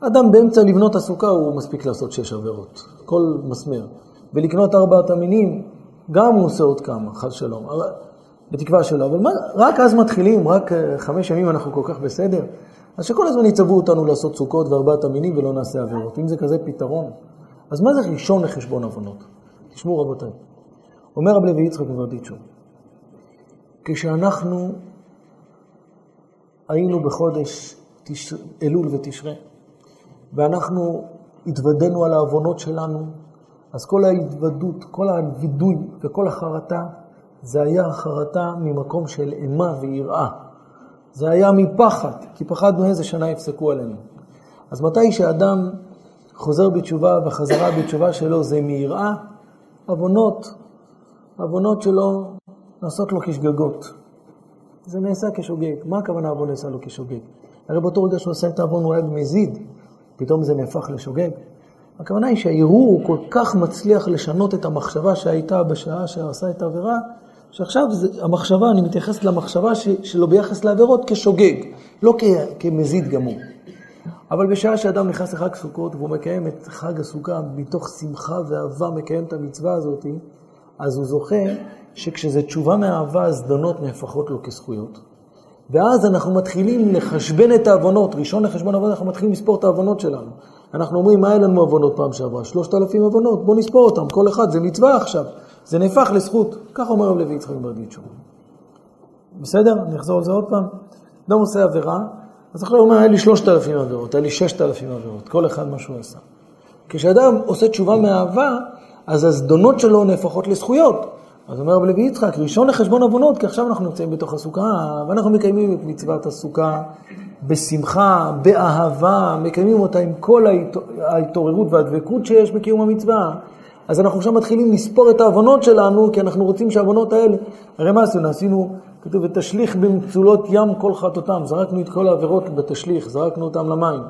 אדם באמצע לבנות הסוכה הוא מספיק לעשות שש עבירות, כל מסמר. ולקנות ארבעת המינים, גם הוא עושה עוד כמה, חס שלום, בתקווה שלא. אבל מה, רק אז מתחילים, רק אה, חמש ימים אנחנו כל כך בסדר. אז שכל הזמן יצוו אותנו לעשות סוכות וארבעת המינים ולא נעשה עבירות. אם זה כזה פתרון, אז מה זה ראשון לחשבון עוונות? תשמעו רבותיי. אומר רב לוי יצחק מברדיצ'ו, כשאנחנו היינו בחודש תש... אלול ותשרה, ואנחנו התוודענו על העוונות שלנו, אז כל ההתוודות, כל הווידוי וכל החרטה, זה היה החרטה ממקום של אימה ויראה. זה היה מפחד, כי פחדנו איזה שנה יפסקו עלינו. אז מתי שאדם חוזר בתשובה, והחזרה בתשובה שלו זה מיראה, עוונות, עוונות שלו נעשות לו כשגגות. זה נעשה כשוגג. מה הכוונה עוון נעשה לו כשוגג? הרי באותו רגע שהוא עשה את העוון הוא היה במזיד, פתאום זה נהפך לשוגג. הכוונה היא שהערעור כל כך מצליח לשנות את המחשבה שהייתה בשעה שעשה את העבירה, שעכשיו זה, המחשבה, אני מתייחס למחשבה ש, שלו ביחס לעבירות כשוגג, לא כ, כמזיד גמור. אבל בשעה שאדם נכנס לחג סוכות והוא מקיים את חג הסוכה מתוך שמחה ואהבה, מקיים את המצווה הזאת, אז הוא זוכה שכשזה תשובה מאהבה, הזדונות נהפכות לו כזכויות. ואז אנחנו מתחילים לחשבן את העוונות. ראשון לחשבון עוונות, אנחנו מתחילים לספור את העוונות שלנו. אנחנו אומרים, מה היה לנו עוונות פעם שעברה? שלושת אלפים עוונות, בואו נספור אותם, כל אחד, זה מצווה עכשיו. זה נהפך לזכות. ככה אומר רב לוי יצחק ברדיצ'ו. בסדר? אני אחזור על זה עוד פעם. אדם עושה עבירה, אז עכשיו הוא אומר, היה לי שלושת אלפים עבירות, היה לי ששת אלפים עבירות, כל אחד מה שהוא עשה. כשאדם עושה תשובה מאהבה, אז הזדונות שלו נהפכות לזכויות. אז אומר רב לוי יצחק, ראשון לחשבון עוונות, כי עכשיו אנחנו נמצאים בתוך הסוכה, ואנחנו מקיימים את מצוות הסוכה בשמחה, באהבה, מקיימים אותה עם כל ההתעוררות והדבקות שיש בקיום המצווה. אז אנחנו עכשיו מתחילים לספור את העוונות שלנו, כי אנחנו רוצים שהעוונות האלה... הרי מה עשינו? עשינו, כתוב, ותשליך במצולות ים כל חטאותם. זרקנו את כל העבירות בתשליך, זרקנו אותם למים.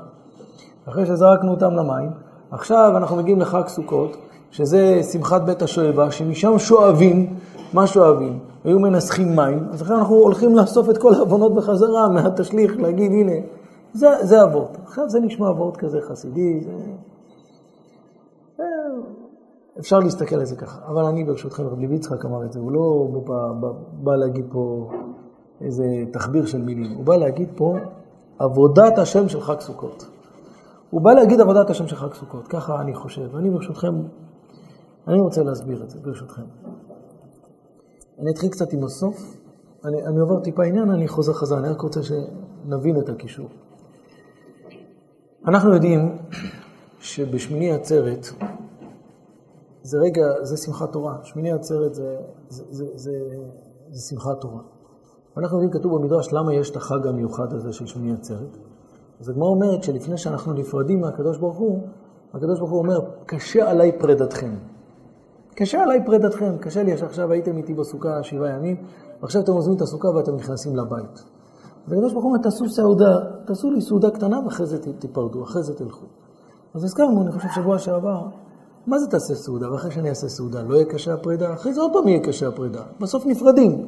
אחרי שזרקנו אותם למים, עכשיו אנחנו מגיעים לחג סוכות, שזה שמחת בית השואבה, שמשם שואבים, מה שואבים? היו מנסחים מים, אז עכשיו אנחנו הולכים לאסוף את כל העוונות בחזרה מהתשליך, להגיד, הנה, זה, זה אבות. עכשיו זה נשמע אבות כזה חסידי, זה... אפשר להסתכל על זה ככה. אבל אני ברשותכם, רב לוי יצחק אמר את זה, הוא לא בא, בא, בא להגיד פה איזה תחביר של מילים, הוא בא להגיד פה עבודת השם של חג סוכות. הוא בא להגיד עבודת השם של חג סוכות, ככה אני חושב. ואני ברשותכם, אני רוצה להסביר את זה, ברשותכם. אני אתחיל קצת עם הסוף, אני, אני עובר טיפה עניין, אני חוזר חזרה, אני רק רוצה שנבין את הקישור. אנחנו יודעים שבשמיני עצרת זה רגע, זה שמחת תורה. שמיני עצרת זה, זה, זה, זה, זה שמחת תורה. אנחנו יודעים, כתוב במדרש, למה יש את החג המיוחד הזה של שמיני עצרת. אז הגמרא אומרת שלפני שאנחנו נפרדים מהקדוש ברוך הוא, הקדוש ברוך הוא אומר, קשה עליי פרידתכם. קשה עליי פרידתכם, קשה לי שעכשיו הייתם איתי בסוכה שבעה ימים, ועכשיו אתם עוזבים את הסוכה ואתם נכנסים לבית. והקדוש ברוך הוא אומר, תעשו סעודה, תעשו לי סעודה קטנה ואחרי זה תיפרדו, אחרי זה תלכו. אז הזכרנו, אני חושב, שבוע שעבר, מה זה תעשה סעודה? ואחרי שאני אעשה סעודה, לא יהיה קשה הפרידה? אחרי זה עוד פעם יהיה קשה הפרידה. בסוף נפרדים.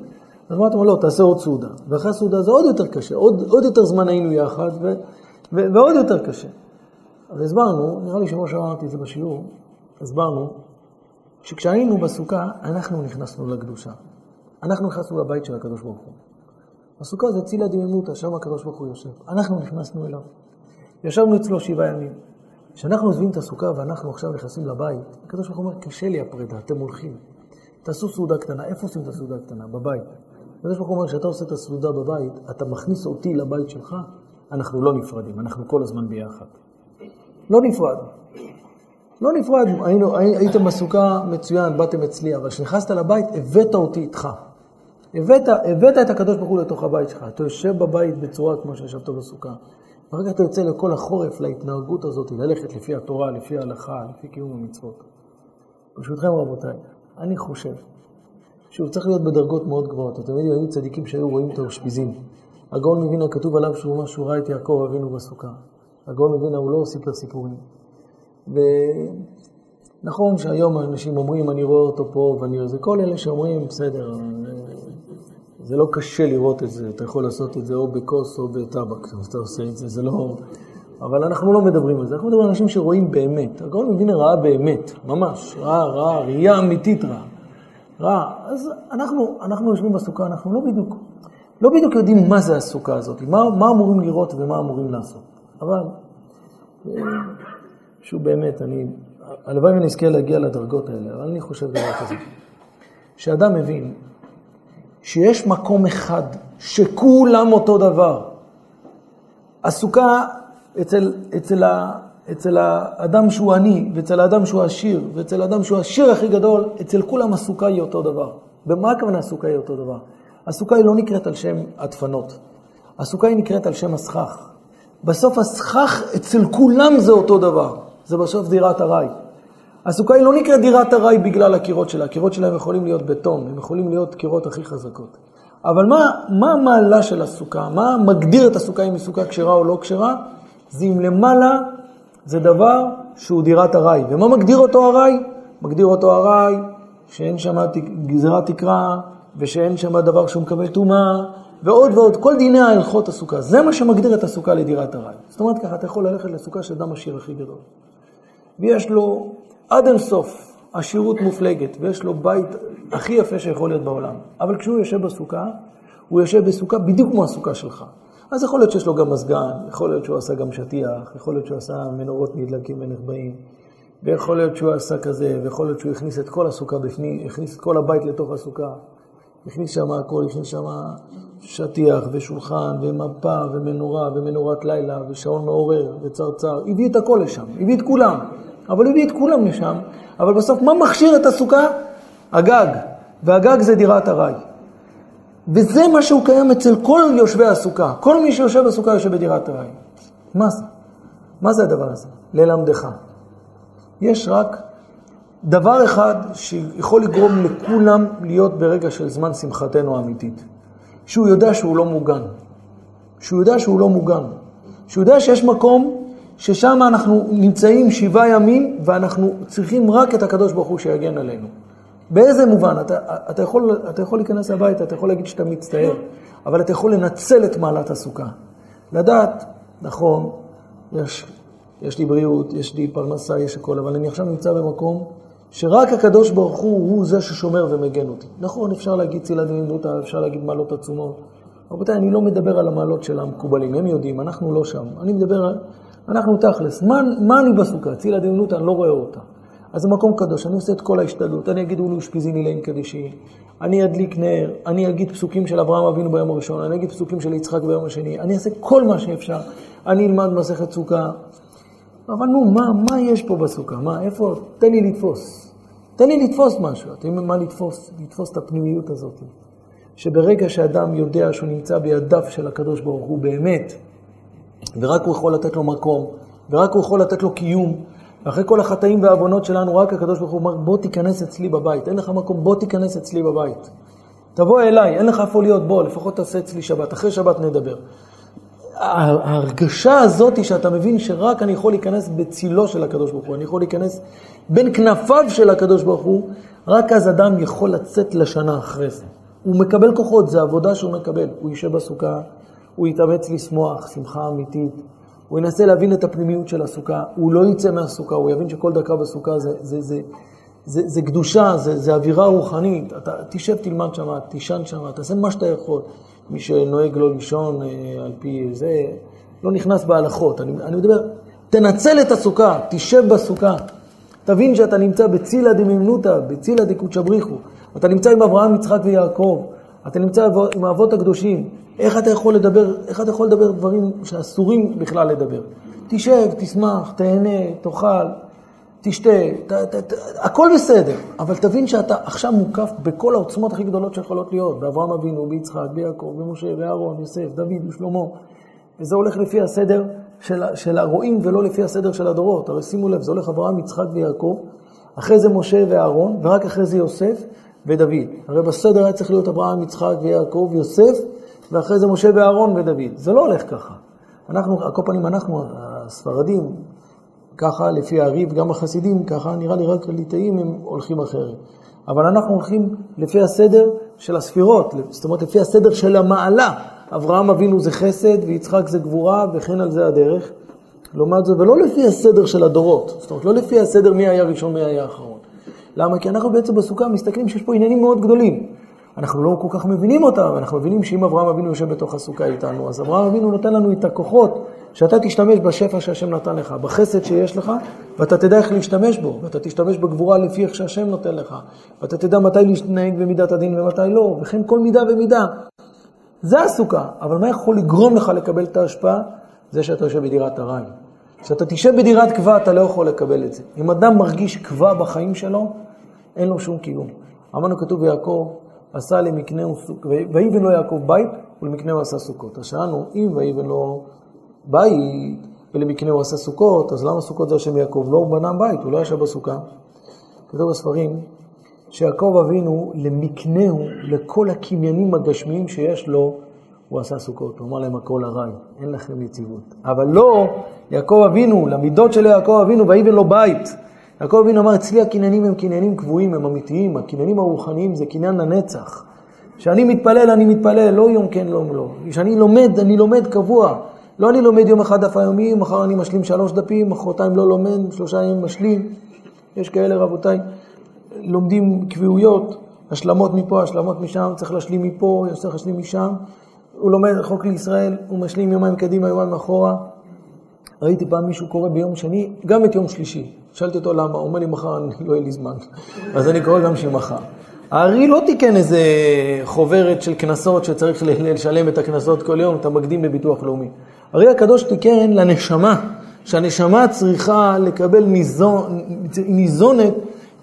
אז אתה אומר? לא, תעשה עוד סעודה. ואחרי הסעודה זה עוד יותר קשה, עוד, עוד יותר זמן היינו יחד, ו, ו, ועוד יותר קשה. אז הסברנו, נראה לי שבוע שעבר אמרתי את זה בשיעור, הסברנו שכשהיינו בסוכה, אנחנו נכנסנו לקדושה. אנחנו נכנסנו לבית של הקדוש ברוך הוא. הסוכה זה צילה דמימותא, שם הקדוש ברוך הוא יושב. אנחנו נכנסנו אליו. ישבנו אצלו שבעה ימים. כשאנחנו עוזבים את הסוכה ואנחנו עכשיו נכנסים לבית, הקדוש ברוך הוא אומר, קשה לי הפרידה, אתם הולכים. תעשו סעודה קטנה. איפה עושים את הסעודה הקטנה? בבית. הקדוש ברוך הוא אומר, כשאתה עושה את הסעודה בבית, אתה מכניס אותי לבית שלך, אנחנו לא נפרדים, אנחנו כל הזמן ביחד. לא נפרד. לא נפרד, היינו, הייתם בסוכה מצוין, באתם אצלי, אבל כשנכנסת לבית, הבאת אותי איתך. הבאת, הבאת את הקדוש ברוך הוא לתוך הבית שלך. אתה יושב בבית בצורה כמו שישבת בסוכה. כך אתה יוצא לכל החורף, להתנהגות הזאת, ללכת לפי התורה, לפי ההלכה, לפי קיום המצוות. ברשותכם רבותיי, אני חושב, שהוא צריך להיות בדרגות מאוד גבוהות. אתם יודעים, היו צדיקים שהיו רואים את האושפיזין. הגאון מבינה, כתוב עליו שהוא שהוא ראה את יעקב אבינו בסוכה. הגאון מבינה, הוא לא סיפר סיפורים. ונכון שהיום אנשים אומרים, אני רואה אותו פה ואני... זה כל אלה שאומרים, בסדר, זה לא קשה לראות את זה, אתה יכול לעשות את זה או בכוס או בטבק, אתה עושה את זה, זה לא... אבל אנחנו לא מדברים על זה, אנחנו מדברים על אנשים שרואים באמת. הגאון מווינר ראה באמת, ממש, ראה, ראה, ראייה אמיתית ראה. ראה. אז אנחנו, אנחנו יושבים בסוכה, אנחנו לא בדיוק, לא בדיוק יודעים מה זה הסוכה הזאת, מה, מה אמורים לראות ומה אמורים לעשות. אבל, שהוא באמת, אני, הלוואי ונזכה להגיע לדרגות האלה, אבל אני חושב דבר כזה. שאדם מבין שיש מקום אחד שכולם אותו דבר. הסוכה אצל, אצל, אצל האדם שהוא עני, ואצל האדם שהוא עשיר, ואצל האדם שהוא העשיר הכי גדול, אצל כולם הסוכה היא אותו דבר. במה הכוונה הסוכה היא אותו דבר? הסוכה היא לא נקראת על שם הדפנות. הסוכה היא נקראת על שם הסכך. בסוף הסכך אצל כולם זה אותו דבר. זה בסוף דירת ארעי. הסוכה היא לא נקראת דירת ארעי בגלל הקירות שלה. הקירות שלהם יכולים להיות בטון, הם יכולים להיות קירות הכי חזקות. אבל מה, מה המעלה של הסוכה? מה מגדיר את הסוכה אם היא סוכה כשרה או לא כשרה? זה אם למעלה זה דבר שהוא דירת ארעי. ומה מגדיר אותו ארעי? מגדיר אותו ארעי שאין שם גזירת תקרה, ושאין שם דבר שהוא מקבל טומאה, ועוד ועוד, כל דיני ההלכות הסוכה. זה מה שמגדיר את הסוכה לדירת ארעי. זאת אומרת ככה, אתה יכול ללכת לסוכה של אדם עשיר הכי גדול. ויש לו עד אינסוף עשירות מופלגת, ויש לו בית הכי יפה שיכול להיות בעולם. אבל כשהוא יושב בסוכה, הוא יושב בסוכה בדיוק כמו הסוכה שלך. אז יכול להיות שיש לו גם מזגן, יכול להיות שהוא עשה גם שטיח, יכול להיות שהוא עשה מנורות נדלקים ונחבאים, ויכול להיות שהוא עשה כזה, ויכול להיות שהוא הכניס את כל הסוכה בפנים, הכניס את כל הבית לתוך הסוכה. הכניס שם הכל, הכניס שם שטיח ושולחן ומפה ומנורה ומנורת לילה ושעון מעורר וצרצר, הביא את הכל לשם, הביא את כולם, אבל הביא את כולם לשם, אבל בסוף מה מכשיר את הסוכה? הגג, והגג זה דירת ארעי. וזה מה שהוא קיים אצל כל יושבי הסוכה. כל מי שיושב בסוכה יושב בדירת ארעי. מה זה? מה זה הדבר הזה? ללמדך. יש רק דבר אחד שיכול לגרום לכולם להיות ברגע של זמן שמחתנו האמיתית. שהוא יודע שהוא לא מוגן. שהוא יודע שהוא לא מוגן. שהוא יודע שיש מקום ששם אנחנו נמצאים שבעה ימים ואנחנו צריכים רק את הקדוש ברוך הוא שיגן עלינו. באיזה מובן? אתה, אתה, יכול, אתה יכול להיכנס הביתה, אתה יכול להגיד שאתה מצטער, אבל אתה יכול לנצל את מעלת הסוכה. לדעת, נכון, יש, יש לי בריאות, יש לי פרנסה, יש הכל, אבל אני עכשיו נמצא במקום שרק הקדוש ברוך הוא הוא זה ששומר ומגן אותי. נכון, אפשר להגיד צילה דמימותא, אפשר להגיד מעלות עצומות. רבותיי, אני לא מדבר על המעלות של המקובלים, הם יודעים, אנחנו לא שם. אני מדבר, אנחנו תכלס. מה, מה אני בסוכה? צילה דמימותא, אני לא רואה אותה. אז זה מקום קדוש, אני עושה את כל ההשתדלות, אני אגיד אולו אושפיזיני להם קדישי, אני אדליק נר, אני אגיד פסוקים של אברהם אבינו ביום הראשון, אני אגיד פסוקים של יצחק ביום השני, אני אעשה כל מה שאפשר, אני אלמד מסכת סוכה. אבל נו, מה, מה יש פה בסוכה? מה, איפה? תן לי לתפוס. תן לי לתפוס משהו. אתם יודעים מה לתפוס? לתפוס את הפנימיות הזאת. שברגע שאדם יודע שהוא נמצא בידיו של הקדוש ברוך הוא באמת, ורק הוא יכול לתת לו מקום, ורק הוא יכול לתת לו קיום, ואחרי כל החטאים והעוונות שלנו, רק הקדוש ברוך הוא אומר, בוא תיכנס אצלי בבית, אין לך מקום, בוא תיכנס אצלי בבית. תבוא אליי, אין לך איפה להיות, בוא, לפחות תעשה אצלי שבת, אחרי שבת נדבר. ההרגשה הזאת שאתה מבין שרק אני יכול להיכנס בצילו של הקדוש ברוך הוא, אני יכול להיכנס בין כנפיו של הקדוש ברוך הוא, רק אז אדם יכול לצאת לשנה אחרי זה. הוא מקבל כוחות, זו עבודה שהוא מקבל. הוא יישב בסוכה, הוא יתאמץ לשמוח, שמחה אמיתית. הוא ינסה להבין את הפנימיות של הסוכה, הוא לא יצא מהסוכה, הוא יבין שכל דקה בסוכה זה, זה, זה, זה, זה קדושה, זה, זה אווירה רוחנית. אתה תשב, תלמד שם, תישן שם, תעשה מה שאתה יכול. מי שנוהג לא לישון אה, על פי זה, לא נכנס בהלכות. אני, אני מדבר, תנצל את הסוכה, תשב בסוכה. תבין שאתה נמצא בצילה דמימנותא, בצילה דקודשא בריחו. אתה נמצא עם אברהם, יצחק ויעקב. אתה נמצא עם האבות הקדושים. איך אתה יכול לדבר, איך אתה יכול לדבר דברים שאסורים בכלל לדבר? תשב, תשמח, תהנה, תאכל, תשתה, ת, ת, ת, הכל בסדר, אבל תבין שאתה עכשיו מוקף בכל העוצמות הכי גדולות שיכולות להיות, באברהם אבינו, ביצחק, ביעקב, במשה, באהרון, יוסף, דוד ושלמה. וזה הולך לפי הסדר של, של הרועים ולא לפי הסדר של הדורות. הרי שימו לב, זה הולך אברהם, יצחק ויעקב, אחרי זה משה ואהרון, ורק אחרי זה יוסף ודוד. הרי בסדר היה צריך להיות אברהם, יצחק ויעקב, יוסף, ואחרי זה משה ואהרון ודוד. זה לא הולך ככה. אנחנו, על כל פנים, אנחנו, הספרדים, ככה לפי הריב, גם החסידים, ככה נראה לי רק הליטאים הם הולכים אחרת. אבל אנחנו הולכים לפי הסדר של הספירות, זאת אומרת לפי הסדר של המעלה. אברהם אבינו זה חסד ויצחק זה גבורה וכן על זה הדרך. לעומת זאת, ולא לפי הסדר של הדורות, זאת אומרת לא לפי הסדר מי היה ראשון מי היה אחרון. למה? כי אנחנו בעצם בסוכה מסתכלים שיש פה עניינים מאוד גדולים. אנחנו לא כל כך מבינים אותם, אבל אנחנו מבינים שאם אברהם אבינו יושב בתוך הסוכה איתנו, אז אברהם אבינו נותן לנו את הכוחות שאתה תשתמש בשפע שהשם נתן לך, בחסד שיש לך, ואתה תדע איך להשתמש בו, ואתה תשתמש בגבורה לפי איך שהשם נותן לך, ואתה תדע מתי להתנהג במידת הדין ומתי לא, וכן כל מידה ומידה. זה הסוכה, אבל מה יכול לגרום לך לקבל את ההשפעה? זה שאתה יושב בדירת ארעי. כשאתה תשב בדירת קבע, אתה לא יכול לקבל את זה. אם אדם מרגיש קבע בחיים שלו, אין לו שום קיום. אמרנו כתוב ביעקב, עשה למקנהו סוכות, ויבן לו יעקב בית, ולמקנהו עשה סוכות. אז שאלנו, אם ויבן לו בית, ולמקנהו עשה סוכות, אז למה סוכות זה השם יעקב? לא, הוא בנה בית, הוא לא ישב בסוכה. כתוב בספרים, שיעקב אבינו למקנהו, לכל הקניינים הגשמיים שיש לו, הוא עשה סוכות. הוא אמר להם הכל ארעי, אין לכם יציבות. אבל לא, יעקב אבינו, למידות של יעקב אבינו, ויבן לו בית. יעקב אבינו אמר, אצלי הקניינים הם קניינים קבועים, הם אמיתיים, הקניינים הרוחניים זה קניין לנצח. כשאני מתפלל, אני מתפלל, לא יום כן, לא לא. כשאני לומד, אני לומד קבוע. לא אני לומד יום אחד דף היומי, מחר אני משלים שלוש דפים, מחרתיים לא לומד, שלושה ימים משלים. יש כאלה, רבותיי, לומדים קביעויות, השלמות מפה, השלמות משם, צריך להשלים מפה, צריך להשלים משם. הוא לומד חוק לישראל, הוא משלים יומיים קדימה, יומיים אחורה. ראיתי פעם מישהו קורא ביום שני, גם את יום שלישי. שאלתי אותו למה, הוא אומר לי מחר לא יהיה לי זמן, (laughs) אז אני קורא גם שמחר. הארי לא תיקן איזה חוברת של קנסות שצריך לשלם את הקנסות כל יום, אתה מקדים בביטוח לאומי. הארי הקדוש תיקן לנשמה, שהנשמה צריכה לקבל ניזון, ניזונת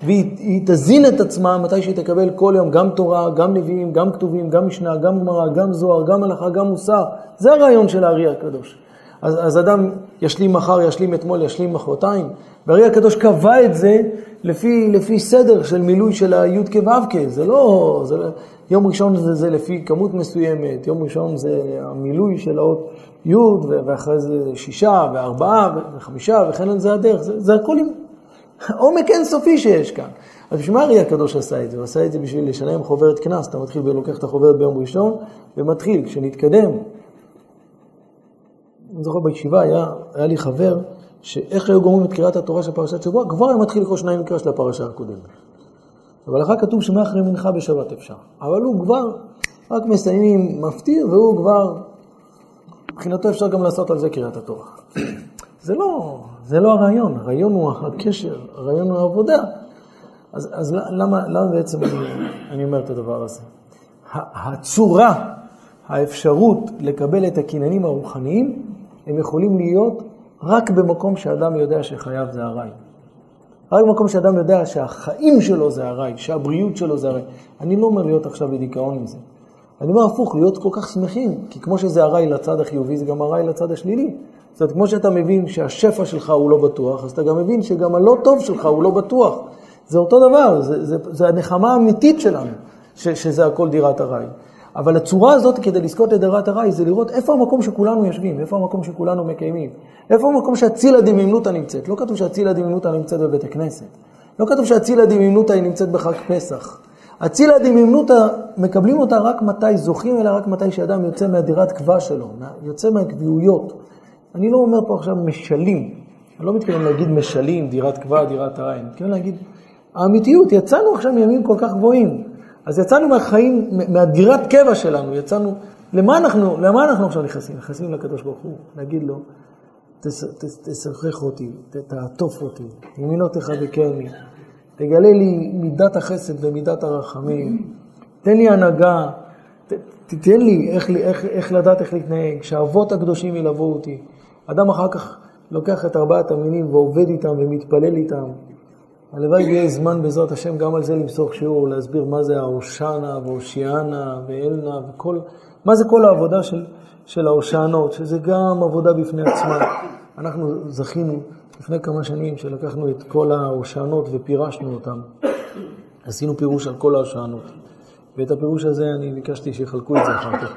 והיא תזין את עצמה מתי שהיא תקבל כל יום גם תורה, גם נביאים, גם כתובים, גם משנה, גם גמרא, גם זוהר, גם הלכה, גם מוסר. זה הרעיון של הארי הקדוש. אז, אז אדם ישלים מחר, ישלים אתמול, ישלים מחרתיים. והארי הקדוש קבע את זה לפי, לפי סדר של מילוי של הי"ק ו"ק. זה לא... זה לא יום ראשון זה, זה לפי כמות מסוימת, יום ראשון זה המילוי של האות י' ואחרי זה שישה וארבעה וחמישה וכן על זה הדרך. זה, זה הכל עם עומק אינסופי שיש כאן. אז בשביל מה הרי הקדוש עשה את זה? הוא עשה את זה בשביל לשלם חוברת קנס. אתה מתחיל ולוקח את החוברת ביום ראשון ומתחיל. כשנתקדם אני זוכר בישיבה, היה, היה לי חבר, שאיך היו גומרים את קריאת התורה של פרשת שבוע, כבר היה מתחיל לקרוא שניים מקרא של הפרשה הקודמת. אבל אחר כתוב שמאחרי מנחה בשבת אפשר. אבל הוא כבר, רק מסיימים מפטיר, והוא כבר, מבחינתו אפשר גם לעשות על זה קריאת התורה. (clears throat) זה לא, זה לא הרעיון, הרעיון הוא הקשר, הרעיון הוא העבודה. אז, אז למה, למה בעצם אני, אני אומר את הדבר הזה? הצורה, האפשרות לקבל את הקניינים הרוחניים, הם יכולים להיות רק במקום שאדם יודע שחייו זה ארעי. רק במקום שאדם יודע שהחיים שלו זה ארעי, שהבריאות שלו זה ארעי. אני לא אומר להיות עכשיו בדיכאון עם זה. אני אומר הפוך, להיות כל כך שמחים, כי כמו שזה ארעי לצד החיובי, זה גם ארעי לצד השלילי. זאת אומרת, כמו שאתה מבין שהשפע שלך הוא לא בטוח, אז אתה גם מבין שגם הלא טוב שלך הוא לא בטוח. זה אותו דבר, זה, זה, זה הנחמה האמיתית שלנו, ש, שזה הכל דירת ארעי. אבל הצורה הזאת, כדי לזכות לדירת ארעי, זה לראות איפה המקום שכולנו יושבים, איפה המקום שכולנו מקיימים, איפה המקום שהצילה דמימנותא נמצאת. לא כתוב שהצילה דמימנותא נמצאת בבית הכנסת. לא כתוב שהצילה דמימנותא היא נמצאת בחג פסח. אצילה דמימנותא, מקבלים אותה רק מתי זוכים, אלא רק מתי שאדם יוצא מהדירת קבע שלו, יוצא מהקביעויות. אני לא אומר פה עכשיו משלים, אני לא מתכוון להגיד משלים, דירת קבע, דירת ארעי, אני מתכוון להגיד, האמיתיות, יצאנו עכשיו מימים כל כך גבוהים. אז יצאנו מהחיים, מהדירת קבע שלנו, יצאנו, למה אנחנו, למה אנחנו עכשיו נכנסים? נכנסים לקדוש ברוך הוא, להגיד לו, תשחח אותי, תעטוף אותי, ימינותיך וקרני, תגלה לי מידת החסד ומידת הרחמים, תן לי הנהגה, תתן לי איך, איך, איך לדעת איך להתנהג, שהאבות הקדושים ילוו אותי. אדם אחר כך לוקח את ארבעת המינים ועובד איתם ומתפלל איתם. הלוואי ויהיה זמן בעזרת השם גם על זה למסור שיעור, להסביר מה זה ההושענא והושיענא ואלנא וכל, מה זה כל העבודה של, של ההושענות, שזה גם עבודה בפני עצמה. אנחנו זכינו לפני כמה שנים שלקחנו את כל ההושענות ופירשנו אותן. עשינו פירוש על כל ההושענות. ואת הפירוש הזה אני ביקשתי שיחלקו את זה אחר כך.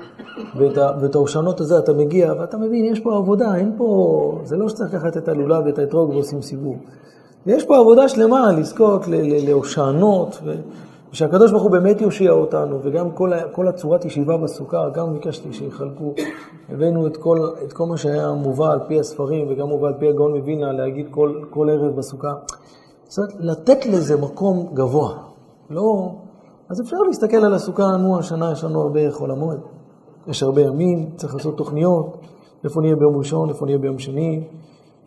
ואת, ואת ההושענות הזה אתה מגיע ואתה מבין, יש פה עבודה, אין פה... זה לא שצריך לקחת את הלולב ואת האתרוג ועושים סיבוב. יש פה עבודה שלמה לזכות להושענות, ושהקדוש ברוך הוא באמת יושיע אותנו, וגם כל, כל הצורת ישיבה בסוכה, גם ביקשתי שיחלקו. הבאנו את כל, את כל מה שהיה מובא על פי הספרים, וגם מובא על פי הגאון מווילנה, להגיד כל, כל ערב בסוכה. זאת אומרת, לתת לזה מקום גבוה. לא... אז אפשר להסתכל על הסוכה, נו, השנה יש לנו הרבה חול המועד. יש הרבה ימים, צריך לעשות תוכניות, איפה נהיה ביום ראשון, איפה נהיה ביום שני,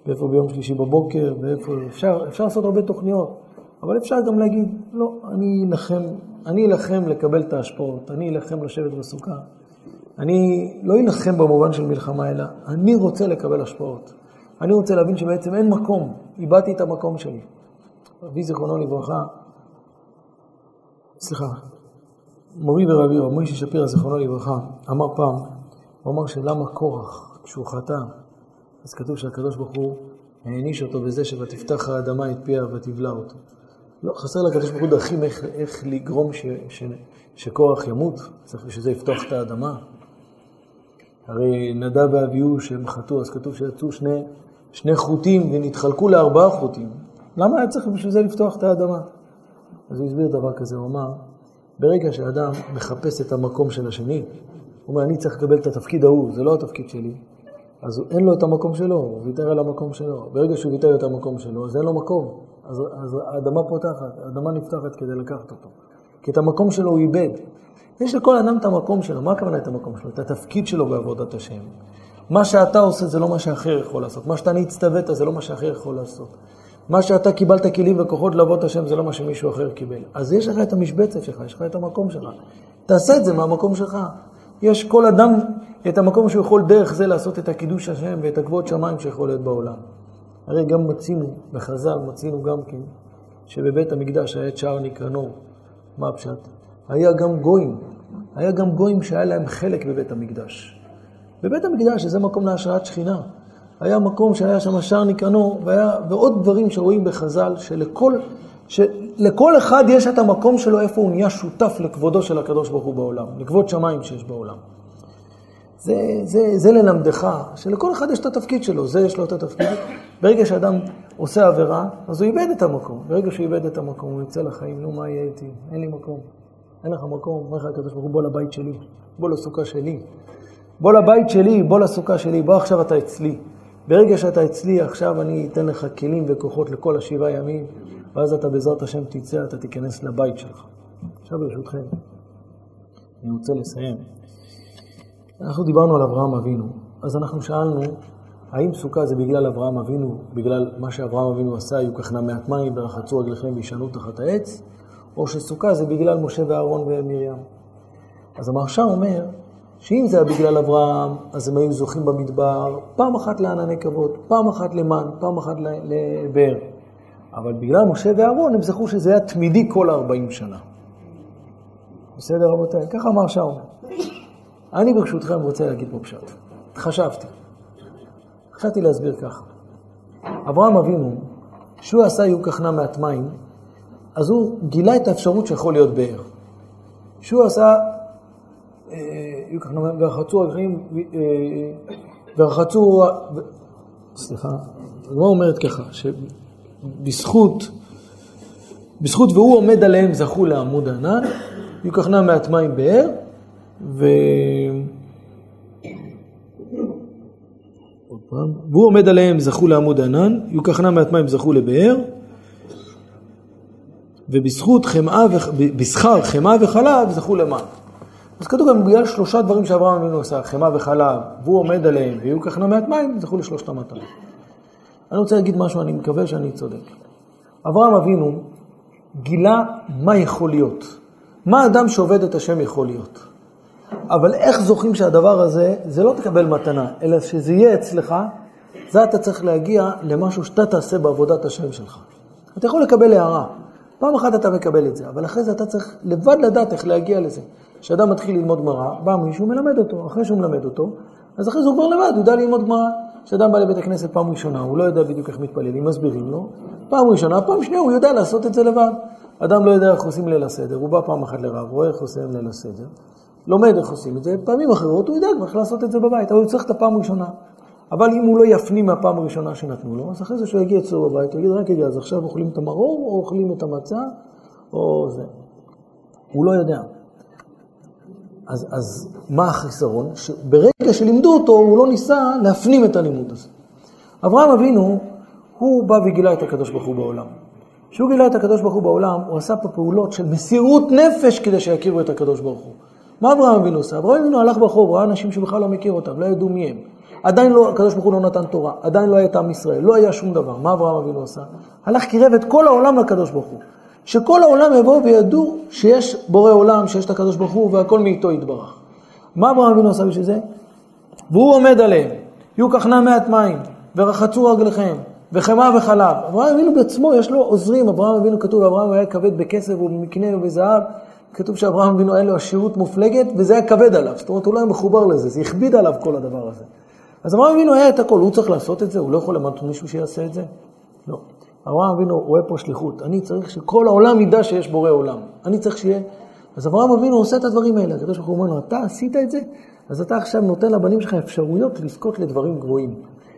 ואיפה ביום שלישי בבוקר, ואיפה... אפשר, אפשר לעשות הרבה תוכניות, אבל אפשר גם להגיד, לא, אני אלחם, אני אלחם לקבל את ההשפעות, אני אלחם לשבת בסוכה. אני לא אלחם במובן של מלחמה, אלא אני רוצה לקבל השפעות. אני רוצה להבין שבעצם אין מקום, איבדתי את המקום שלי. אבי זיכרונו לברכה, סליחה, מורי ורבי, רב מוישה שפירא, זיכרונו לברכה, אמר פעם, הוא אמר שלמה קורח, כשהוא חטא, אז כתוב שהקדוש ברוך הוא העניש אותו בזה ש"ותפתח האדמה את פיה ותבלע אותו". לא, חסר לקדוש ברוך הוא דרכים איך, איך לגרום ש, ש, שקורח ימות, צריך שזה יפתוח את האדמה. הרי נדב ואביהו שהם חטאו, אז כתוב שיצאו שני, שני חוטים ונתחלקו לארבעה חוטים. למה היה צריך בשביל זה לפתוח את האדמה? אז הוא הסביר דבר כזה, הוא אמר, ברגע שאדם מחפש את המקום של השני, הוא אומר, אני צריך לקבל את התפקיד ההוא, זה לא התפקיד שלי, אז אין לו את המקום שלו, הוא ויתר על המקום שלו. ברגע שהוא ויתר את המקום שלו, אז אין לו מקום. אז, אז האדמה פותחת, האדמה נפתחת כדי לקחת אותו. כי את המקום שלו הוא איבד. יש לכל אדם את המקום שלו. מה הכוונה את המקום שלו? את התפקיד שלו בעבודת השם. מה שאתה עושה זה לא מה שאחר יכול לעשות. מה שאתה נצטוות זה לא מה שאחר יכול לעשות. מה שאתה קיבלת כלים וכוחות לעבוד השם זה לא מה שמישהו אחר קיבל. אז יש לך את המשבצת שלך, יש לך את המקום שלך. תעשה את זה מהמקום שלך. יש כל אדם את המקום שהוא יכול דרך זה לעשות את הקידוש השם ואת הכבוד שמיים שיכול להיות בעולם. הרי גם מצינו, בחז"ל מצינו גם כן, שבבית המקדש היה את שער ניקרנור. מה הפשט? היה גם גויים, היה גם גויים שהיה להם חלק בבית המקדש. בבית המקדש, שזה מקום להשראת שכינה, היה מקום שהיה שם שער ניקרנור, והיה, ועוד דברים שרואים בחז"ל, שלכל, שלכל אחד יש את המקום שלו איפה הוא נהיה שותף לכבודו של הקדוש ברוך הוא בעולם, לכבוד שמיים שיש בעולם. זה, זה, זה ללמדך, שלכל אחד יש את התפקיד שלו, זה יש לו את התפקיד. ברגע שאדם עושה עבירה, אז הוא איבד את המקום. ברגע שהוא איבד את המקום, הוא יצא לחיים, נו, מה יהיה איתי? אין לי מקום. אין לך מקום, אומר לך הקדוש ברוך הוא, בוא לבית שלי, בוא לסוכה שלי. בוא לבית שלי, בוא לסוכה שלי, בוא עכשיו אתה אצלי. ברגע שאתה אצלי, עכשיו אני אתן לך כלים וכוחות לכל השבעה ימים, ואז אתה בעזרת השם תצא, אתה תיכנס לבית שלך. עכשיו ברשותכם, אני רוצה לסיים. אנחנו דיברנו על אברהם אבינו, אז אנחנו שאלנו, האם סוכה זה בגלל אברהם אבינו, בגלל מה שאברהם אבינו עשה, היו ככנה מעט מים ורחצו רגליכם וישנו תחת העץ, או שסוכה זה בגלל משה ואהרון ומרים. אז המרשם אומר, שאם זה היה בגלל אברהם, אז הם היו זוכים במדבר, פעם אחת לענני כבוד, פעם אחת למן, פעם אחת לבאר. אבל בגלל משה ואהרון הם זכו שזה היה תמידי כל ה-40 שנה. בסדר רבותיי? ככה אמר שאול. אני ברשותכם רוצה להגיד פה פשט. חשבתי. חשבתי להסביר ככה. אברהם אבינו, כשהוא עשה יהיו כחנה מעט מים, אז הוא גילה את האפשרות שיכול להיות באר. כשהוא עשה אה, מים ורחצו הגחלים, אה, ורחצו, סליחה, הגמרא אומרת ככה, שבזכות, בזכות והוא עומד עליהם זכו לעמוד ענן, יהיו כחנה מעט מים באר, ו... והוא עומד עליהם זכו לעמוד ענן, יהיו כחנה מעט מים זכו לבאר, ובזכות חמאה, ו... בשכר חמאה וחלב זכו למן. אז כתוב גם בגלל שלושה דברים שאברהם אבינו עשה, חמאה וחלב, והוא עומד עליהם, ויהיו כחנה מעט מים, זכו לשלושת המטרות. אני רוצה להגיד משהו, אני מקווה שאני צודק. אברהם אבינו גילה מה יכול להיות. מה אדם שעובד את השם יכול להיות. אבל איך זוכים שהדבר הזה, זה לא תקבל מתנה, אלא שזה יהיה אצלך, זה אתה צריך להגיע למשהו שאתה תעשה בעבודת השם שלך. אתה יכול לקבל הערה, פעם אחת אתה מקבל את זה, אבל אחרי זה אתה צריך לבד לדעת איך להגיע לזה. כשאדם מתחיל ללמוד גמרא, בא מישהו מלמד אותו, אחרי שהוא מלמד אותו, אז אחרי זה הוא כבר לבד, הוא יודע ללמוד גמרא. כשאדם בא לבית הכנסת פעם ראשונה, הוא לא יודע בדיוק איך מתפללים, מסבירים לו, פעם ראשונה, פעם שנייה הוא יודע לעשות את זה לבד. אדם לא יודע איך עושים ליל הסדר, הוא בא פעם אחת לרב, רואה איך עושים ליל הסדר, לומד איך עושים את זה, פעמים אחרות הוא יודע כבר איך לעשות את זה בבית, אבל הוא צריך את הפעם הראשונה. אבל אם הוא לא יפנים מהפעם הראשונה שנתנו לו, אז אחרי זה שהוא יגיע אצלו בבית, הוא יגיד, רק רגע, אז עכשיו אוכלים את המרור, או אוכלים את המצה, או זה. הוא לא יודע. אז, אז מה החיסרון? שברגע שלימדו אותו, הוא לא ניסה להפנים את הלימוד הזה. אברהם אבינו, הוא בא וגילה את הקדוש ברוך הוא בעולם. כשהוא גילה את הקדוש ברוך הוא בעולם, הוא עשה פה פעולות של מסירות נפש כדי שיכירו את הקדוש ברוך הוא. מה אברהם אבינו עושה? אברהם אבינו הלך ברחוב, ראה אנשים שבכלל לא מכיר אותם, לא ידעו מי הם. עדיין לא, הקדוש ברוך הוא לא נתן תורה, עדיין לא היה את עם ישראל, לא היה שום דבר. מה אברהם אבינו עשה? הלך קירב את כל העולם לקדוש ברוך הוא. שכל העולם יבואו וידעו שיש בורא עולם, שיש את הקדוש ברוך הוא והכל מאיתו יתברך. מה אברהם אבינו עשה בשביל זה? והוא עומד עליהם, יהיו כחנה מעט מים, ורחצו רגליכם, וחמאה וחלב. אברהם אבינו בעצמו, יש לו עוזרים, אברהם אבינו כתוב, אברהם היה כבד בכסף ובמקנה ובזהב. כתוב שאברהם אבינו היה לו עשירות מופלגת, וזה היה כבד עליו. זאת אומרת, הוא לא היה מחובר לזה, זה הכביד עליו כל הדבר הזה. אז אברהם אבינו היה את הכל, הוא צריך לעשות את זה? הוא לא יכול למנות מישהו שיעשה את זה? לא. אברהם אבינו רואה פה שליחות. אני צריך שכל העולם ידע שיש בורא עולם. אני צריך שיהיה... אז אברהם אבינו עושה את הדברים האלה. הקדוש ברוך הוא אומר לו, אתה עשית את זה? אז אתה עכשיו נותן לבנים שלך אפשרויות לזכות לדברים גבוהים.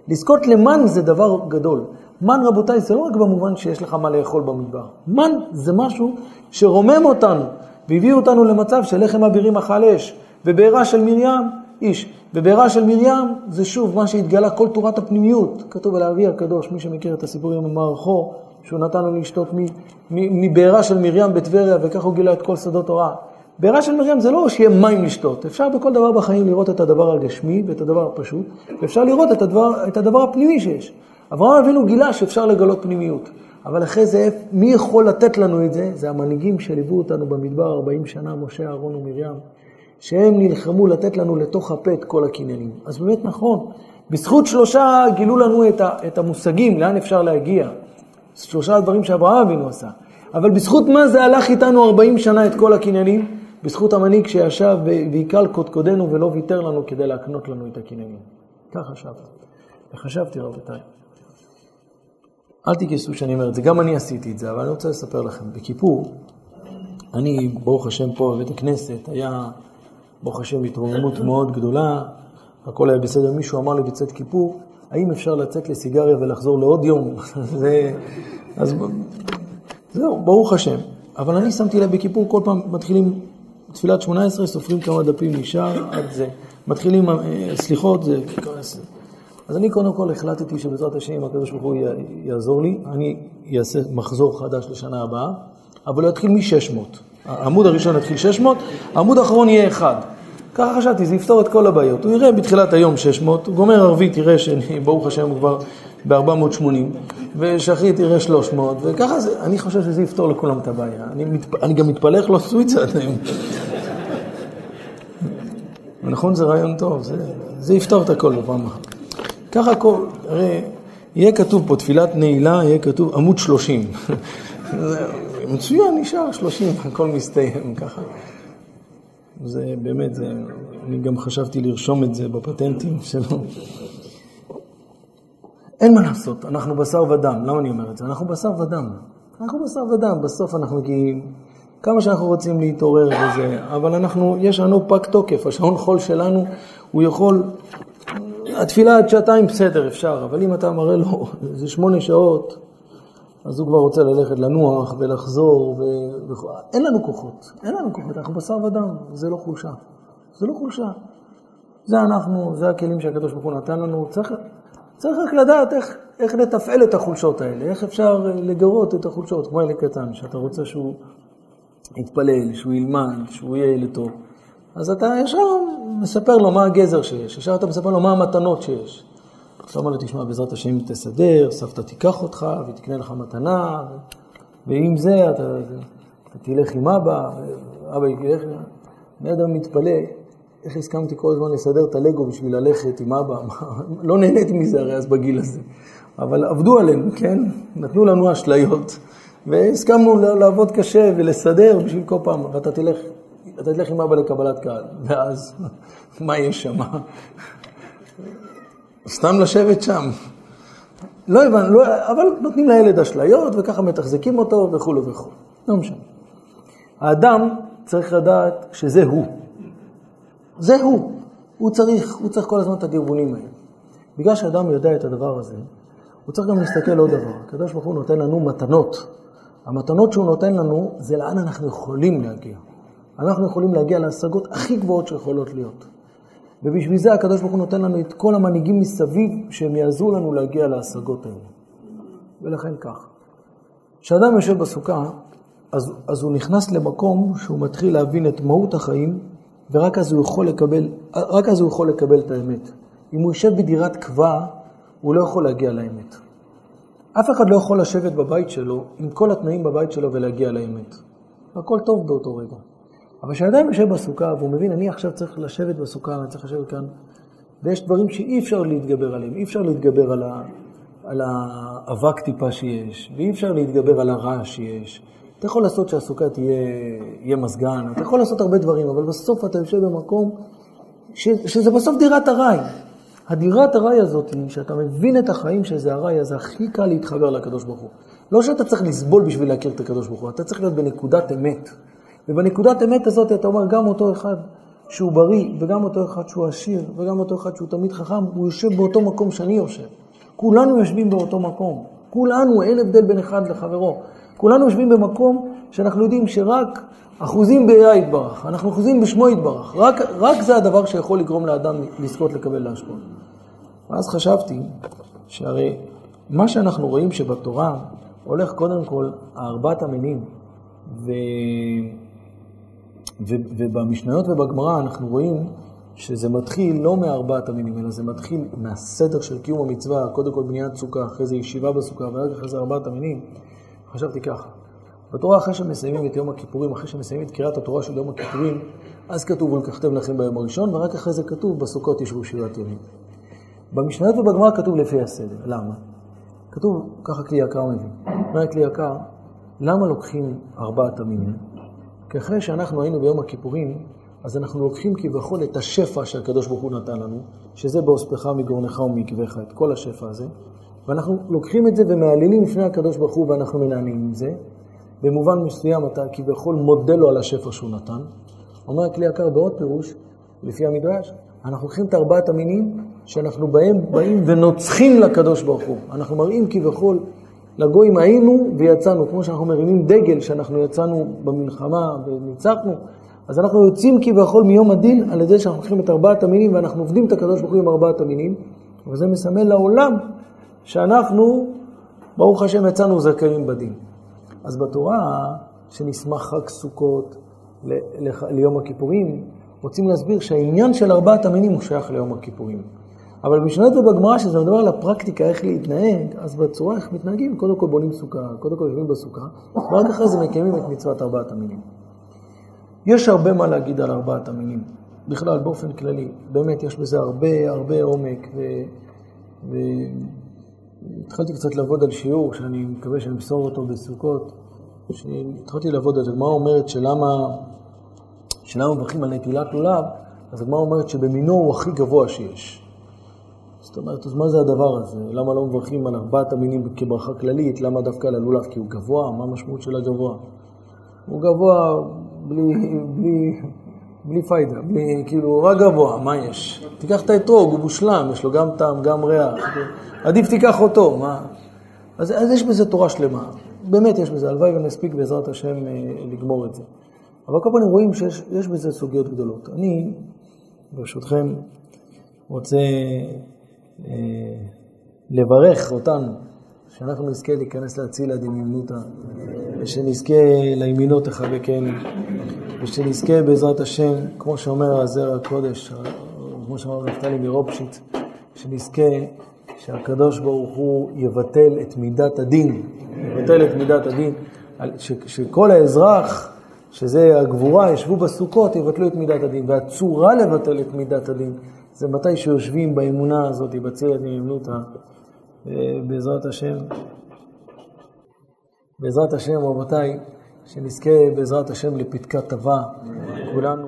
לזכות למן זה דבר גדול. מן, רבותיי, זה לא רק במובן שיש לך מה לאכול במדבר. מן זה משהו שרומם אותנו, והביא אותנו למצב של לחם אבירים אכל אש, ובעירה של מרים איש. בבעירה של מרים זה שוב מה שהתגלה, כל תורת הפנימיות. כתוב על האבי הקדוש, מי שמכיר את הסיפור עם המערכו, שהוא נתן לו לשתות מבעירה של מרים בטבריה, וככה הוא גילה את כל שדות תורה. בעירה של מרים זה לא שיהיה מים לשתות, אפשר בכל דבר בחיים לראות את הדבר הגשמי ואת הדבר הפשוט, ואפשר לראות את הדבר, את הדבר הפנימי שיש. אברהם אבינו גילה שאפשר לגלות פנימיות, אבל אחרי זה, מי יכול לתת לנו את זה? זה המנהיגים שליוו אותנו במדבר 40 שנה, משה, אהרון ומרים, שהם נלחמו לתת לנו לתוך הפה את כל הקניינים. אז באמת נכון, בזכות שלושה גילו לנו את, המושגים, לאן אפשר להגיע. שלושה דברים שאברהם אבינו עשה. אבל בזכות מה זה הלך איתנו 40 שנה את כל הקניינים? בזכות המנהיג שישב ועיכל קודקודנו ולא ויתר לנו כדי להקנות לנו את הקניינים. כך חשבתי. וחשבתי, רבותיי, אל תכעסו שאני אומר את זה, גם אני עשיתי את זה, אבל אני רוצה לספר לכם. בכיפור, אני, ברוך השם, פה בבית הכנסת, היה, ברוך השם, התרוממות מאוד גדולה, הכל היה בסדר. מישהו אמר לי בצאת כיפור, האם אפשר לצאת לסיגריה ולחזור לעוד יום? (laughs) זה, אז זהו, ברוך השם. אבל אני שמתי לב בכיפור, כל פעם מתחילים תפילת שמונה עשרה, סופרים כמה דפים נשאר עד זה. מתחילים אה, סליחות, זה... אז אני קודם כל החלטתי שבעזרת השם, הקדוש ברוך הוא יעזור לי, אני אעשה מחזור חדש לשנה הבאה, אבל הוא יתחיל מ-600. העמוד הראשון יתחיל 600, העמוד האחרון יהיה 1. ככה חשבתי, זה יפתור את כל הבעיות. הוא יראה בתחילת היום 600, הוא גומר ערבית, יראה שברוך השם הוא כבר ב-480, ושחרית יראה 300, וככה זה, אני חושב שזה יפתור לכולם את הבעיה. אני, מתפ... אני גם מתפלא איך לא עשו את זה עד היום. נכון, זה רעיון טוב, זה, זה יפתור את הכל בפעם אחת. ככה הכל, הרי יהיה כתוב פה תפילת נעילה, יהיה כתוב עמוד 30. (laughs) מצוין, נשאר 30, הכל מסתיים ככה. זה באמת, זה, אני גם חשבתי לרשום את זה בפטנטים (laughs) שלו. אין מה לעשות, אנחנו בשר ודם. למה אני אומר את זה? אנחנו בשר ודם. אנחנו בשר ודם, בסוף אנחנו מגיעים, כמה שאנחנו רוצים להתעורר וזה, אבל אנחנו, יש לנו פג תוקף, השעון חול שלנו, הוא יכול, התפילה עד שעתיים בסדר, אפשר, אבל אם אתה מראה לו איזה שמונה שעות, אז הוא כבר רוצה ללכת לנוח ולחזור, ו... אין לנו כוחות, אין לנו כוחות, אנחנו בשר ודם, זה לא חולשה. זה לא חולשה. זה אנחנו, זה הכלים שהקדוש ברוך הוא נתן לנו, צריך, צריך רק לדעת איך, איך לתפעל את החולשות האלה, איך אפשר לגרות את החולשות, כמו ילד קטן, שאתה רוצה שהוא יתפלל, שהוא ילמד, שהוא יהיה ילד טוב. אז אתה ישר מספר לו מה הגזר שיש, ישר אתה מספר לו מה המתנות שיש. אתה אומר לו, תשמע, בעזרת השם תסדר, סבתא תיקח אותך ותקנה לך מתנה, ועם זה אתה, אתה תלך עם אבא, אבא ילך, אני אדם מתפלא, איך הסכמתי כל הזמן לסדר את הלגו בשביל ללכת עם אבא, לא נהניתי מזה הרי אז בגיל הזה, אבל עבדו עלינו, כן? נתנו לנו אשליות, והסכמנו לעבוד קשה ולסדר בשביל כל פעם, ואתה תלך, אתה תלך עם אבא לקבלת קהל, ואז מה יש שם? סתם לשבת שם. לא הבנו, לא, אבל נותנים לילד אשליות וככה מתחזקים אותו וכולו וכו'. לא משנה. האדם צריך לדעת שזה הוא. זה הוא. הוא צריך, הוא צריך כל הזמן את הדרבונים האלה. בגלל שאדם יודע את הדבר הזה, הוא צריך גם להסתכל עוד דבר. הקדוש ברוך הוא נותן לנו מתנות. המתנות שהוא נותן לנו זה לאן אנחנו יכולים להגיע. אנחנו יכולים להגיע להשגות הכי גבוהות שיכולות להיות. ובשביל זה הקדוש ברוך הוא נותן לנו את כל המנהיגים מסביב שהם יעזרו לנו להגיע להשגות האלה. ולכן כך. כשאדם יושב בסוכה, אז, אז הוא נכנס למקום שהוא מתחיל להבין את מהות החיים, ורק אז הוא יכול לקבל, רק אז הוא יכול לקבל את האמת. אם הוא יושב בדירת קבע, הוא לא יכול להגיע לאמת. אף אחד לא יכול לשבת בבית שלו עם כל התנאים בבית שלו ולהגיע לאמת. הכל טוב באותו רגע. אבל כשאדם יושב בסוכה והוא מבין, אני עכשיו צריך לשבת בסוכה, אני צריך לשבת כאן, ויש דברים שאי אפשר להתגבר עליהם, אי אפשר להתגבר על, ה, על האבק טיפה שיש, ואי אפשר להתגבר על הרעש שיש. אתה יכול לעשות שהסוכה תהיה, יהיה מזגן, אתה יכול לעשות הרבה דברים, אבל בסוף אתה יושב במקום ש, שזה בסוף דירת ארעי. הדירת ארעי הזאת, שאתה מבין את החיים שזה ארעי, אז הכי קל להתחבר לקדוש ברוך הוא. לא שאתה צריך לסבול בשביל להכיר את הקדוש ברוך הוא, אתה צריך להיות בנקודת אמת. ובנקודת אמת הזאת אתה אומר, גם אותו אחד שהוא בריא, וגם אותו אחד שהוא עשיר, וגם אותו אחד שהוא תמיד חכם, הוא יושב באותו מקום שאני יושב. כולנו יושבים באותו מקום. כולנו, אין הבדל בין אחד לחברו. כולנו יושבים במקום שאנחנו יודעים שרק אחוזים ביה יתברך, אנחנו אחוזים בשמו יתברך. רק, רק זה הדבר שיכול לגרום לאדם לזכות לקבל להשפעות. ואז חשבתי שהרי מה שאנחנו רואים שבתורה הולך קודם כל ארבעת המינים, ו... ובמשניות ובגמרא אנחנו רואים שזה מתחיל לא מארבעת המינים, אלא זה מתחיל מהסדר של קיום המצווה, קודם כל בניית סוכה, אחרי זה ישיבה בסוכה, ורק אחרי זה ארבעת המינים. חשבתי ככה, בתורה אחרי שמסיימים את יום הכיפורים, אחרי שמסיימים את קריאת התורה של יום הכיפורים, אז כתוב ולקחתם לכם ביום הראשון, ורק אחרי זה כתוב בסוכות ישבו שבעת ימים. במשניות ובגמרא כתוב לפי הסדר, למה? כתוב, ככה כלי יקר מבין. אומר כלי יקר, למה לוקחים ארבעת המינים? כי אחרי שאנחנו היינו ביום הכיפורים, אז אנחנו לוקחים כביכול את השפע שהקדוש ברוך הוא נתן לנו, שזה באוספך מגורנך ומעקבך, את כל השפע הזה, ואנחנו לוקחים את זה ומעלילים לפני הקדוש ברוך הוא ואנחנו מנענים עם זה. במובן מסוים אתה כביכול מודה לו על השפע שהוא נתן. אומר הכלי יקר בעוד פירוש, לפי המדרש, אנחנו לוקחים את ארבעת המינים שאנחנו בהם באים ונוצחים לקדוש ברוך הוא. אנחנו מראים כביכול לגויים היינו ויצאנו, כמו שאנחנו מרימים דגל שאנחנו יצאנו במלחמה וניצחנו, אז אנחנו יוצאים כביכול מיום הדין על ידי שאנחנו לוקחים את ארבעת המינים ואנחנו עובדים את הקדוש ברוך הוא עם ארבעת המינים, וזה מסמל לעולם שאנחנו, ברוך השם, יצאנו זכאים בדין. אז בתורה, שנשמח חג סוכות ל- ל- ליום הכיפורים, רוצים להסביר שהעניין של ארבעת המינים הוא שייך ליום הכיפורים. אבל במשנות ובגמרא, שזה מדבר על הפרקטיקה, איך להתנהג, אז בצורה איך מתנהגים, קודם כל בונים סוכה, קודם כל יושבים בסוכה, ורק אחרי זה מקיימים את מצוות ארבעת המינים. יש הרבה מה להגיד על ארבעת המינים, בכלל, באופן כללי. באמת, יש בזה הרבה הרבה עומק, ו... ו... התחלתי קצת לעבוד על שיעור, שאני מקווה שאני אמסור אותו בסוכות, שהתחלתי לעבוד על זה, הגמרא אומרת שלמה, שלמה מברכים על נטילת לולב, אז הגמרא אומרת שבמינו הוא הכי גבוה שיש. זאת אומרת, אז מה זה הדבר הזה? למה לא מברכים על ארבעת המינים כברכה כללית? למה דווקא על הלולב? כי הוא גבוה? מה המשמעות של הגבוה? הוא גבוה בלי, בלי, בלי פיידה, בלי, כאילו, הוא רק גבוה, מה יש? תיקח את האתרוג, הוא מושלם, יש לו גם טעם, גם ריח. עדיף תיקח אותו, מה? אז, אז יש בזה תורה שלמה. באמת יש בזה, הלוואי ונספיק בעזרת השם אה, לגמור את זה. אבל כל פעם רואים שיש בזה סוגיות גדולות. אני, ברשותכם, רוצה לברך אותנו, שאנחנו נזכה להיכנס להצילה דמיונותא, ושנזכה לימינות תחבקנו, ושנזכה בעזרת השם, כמו שאומר הזרע הקודש, כמו שאמר נפתלי מרופשיץ, שנזכה שהקדוש ברוך הוא יבטל את מידת הדין, יבטל את מידת הדין, שכל האזרח, שזה הגבורה, ישבו בסוכות, יבטלו את מידת הדין, והצורה לבטל את מידת הדין, זה מתי שיושבים באמונה הזאת, בצלת ממנותא, בעזרת השם. בעזרת השם, רבותיי, שנזכה בעזרת השם לפתקת טבע, כולנו.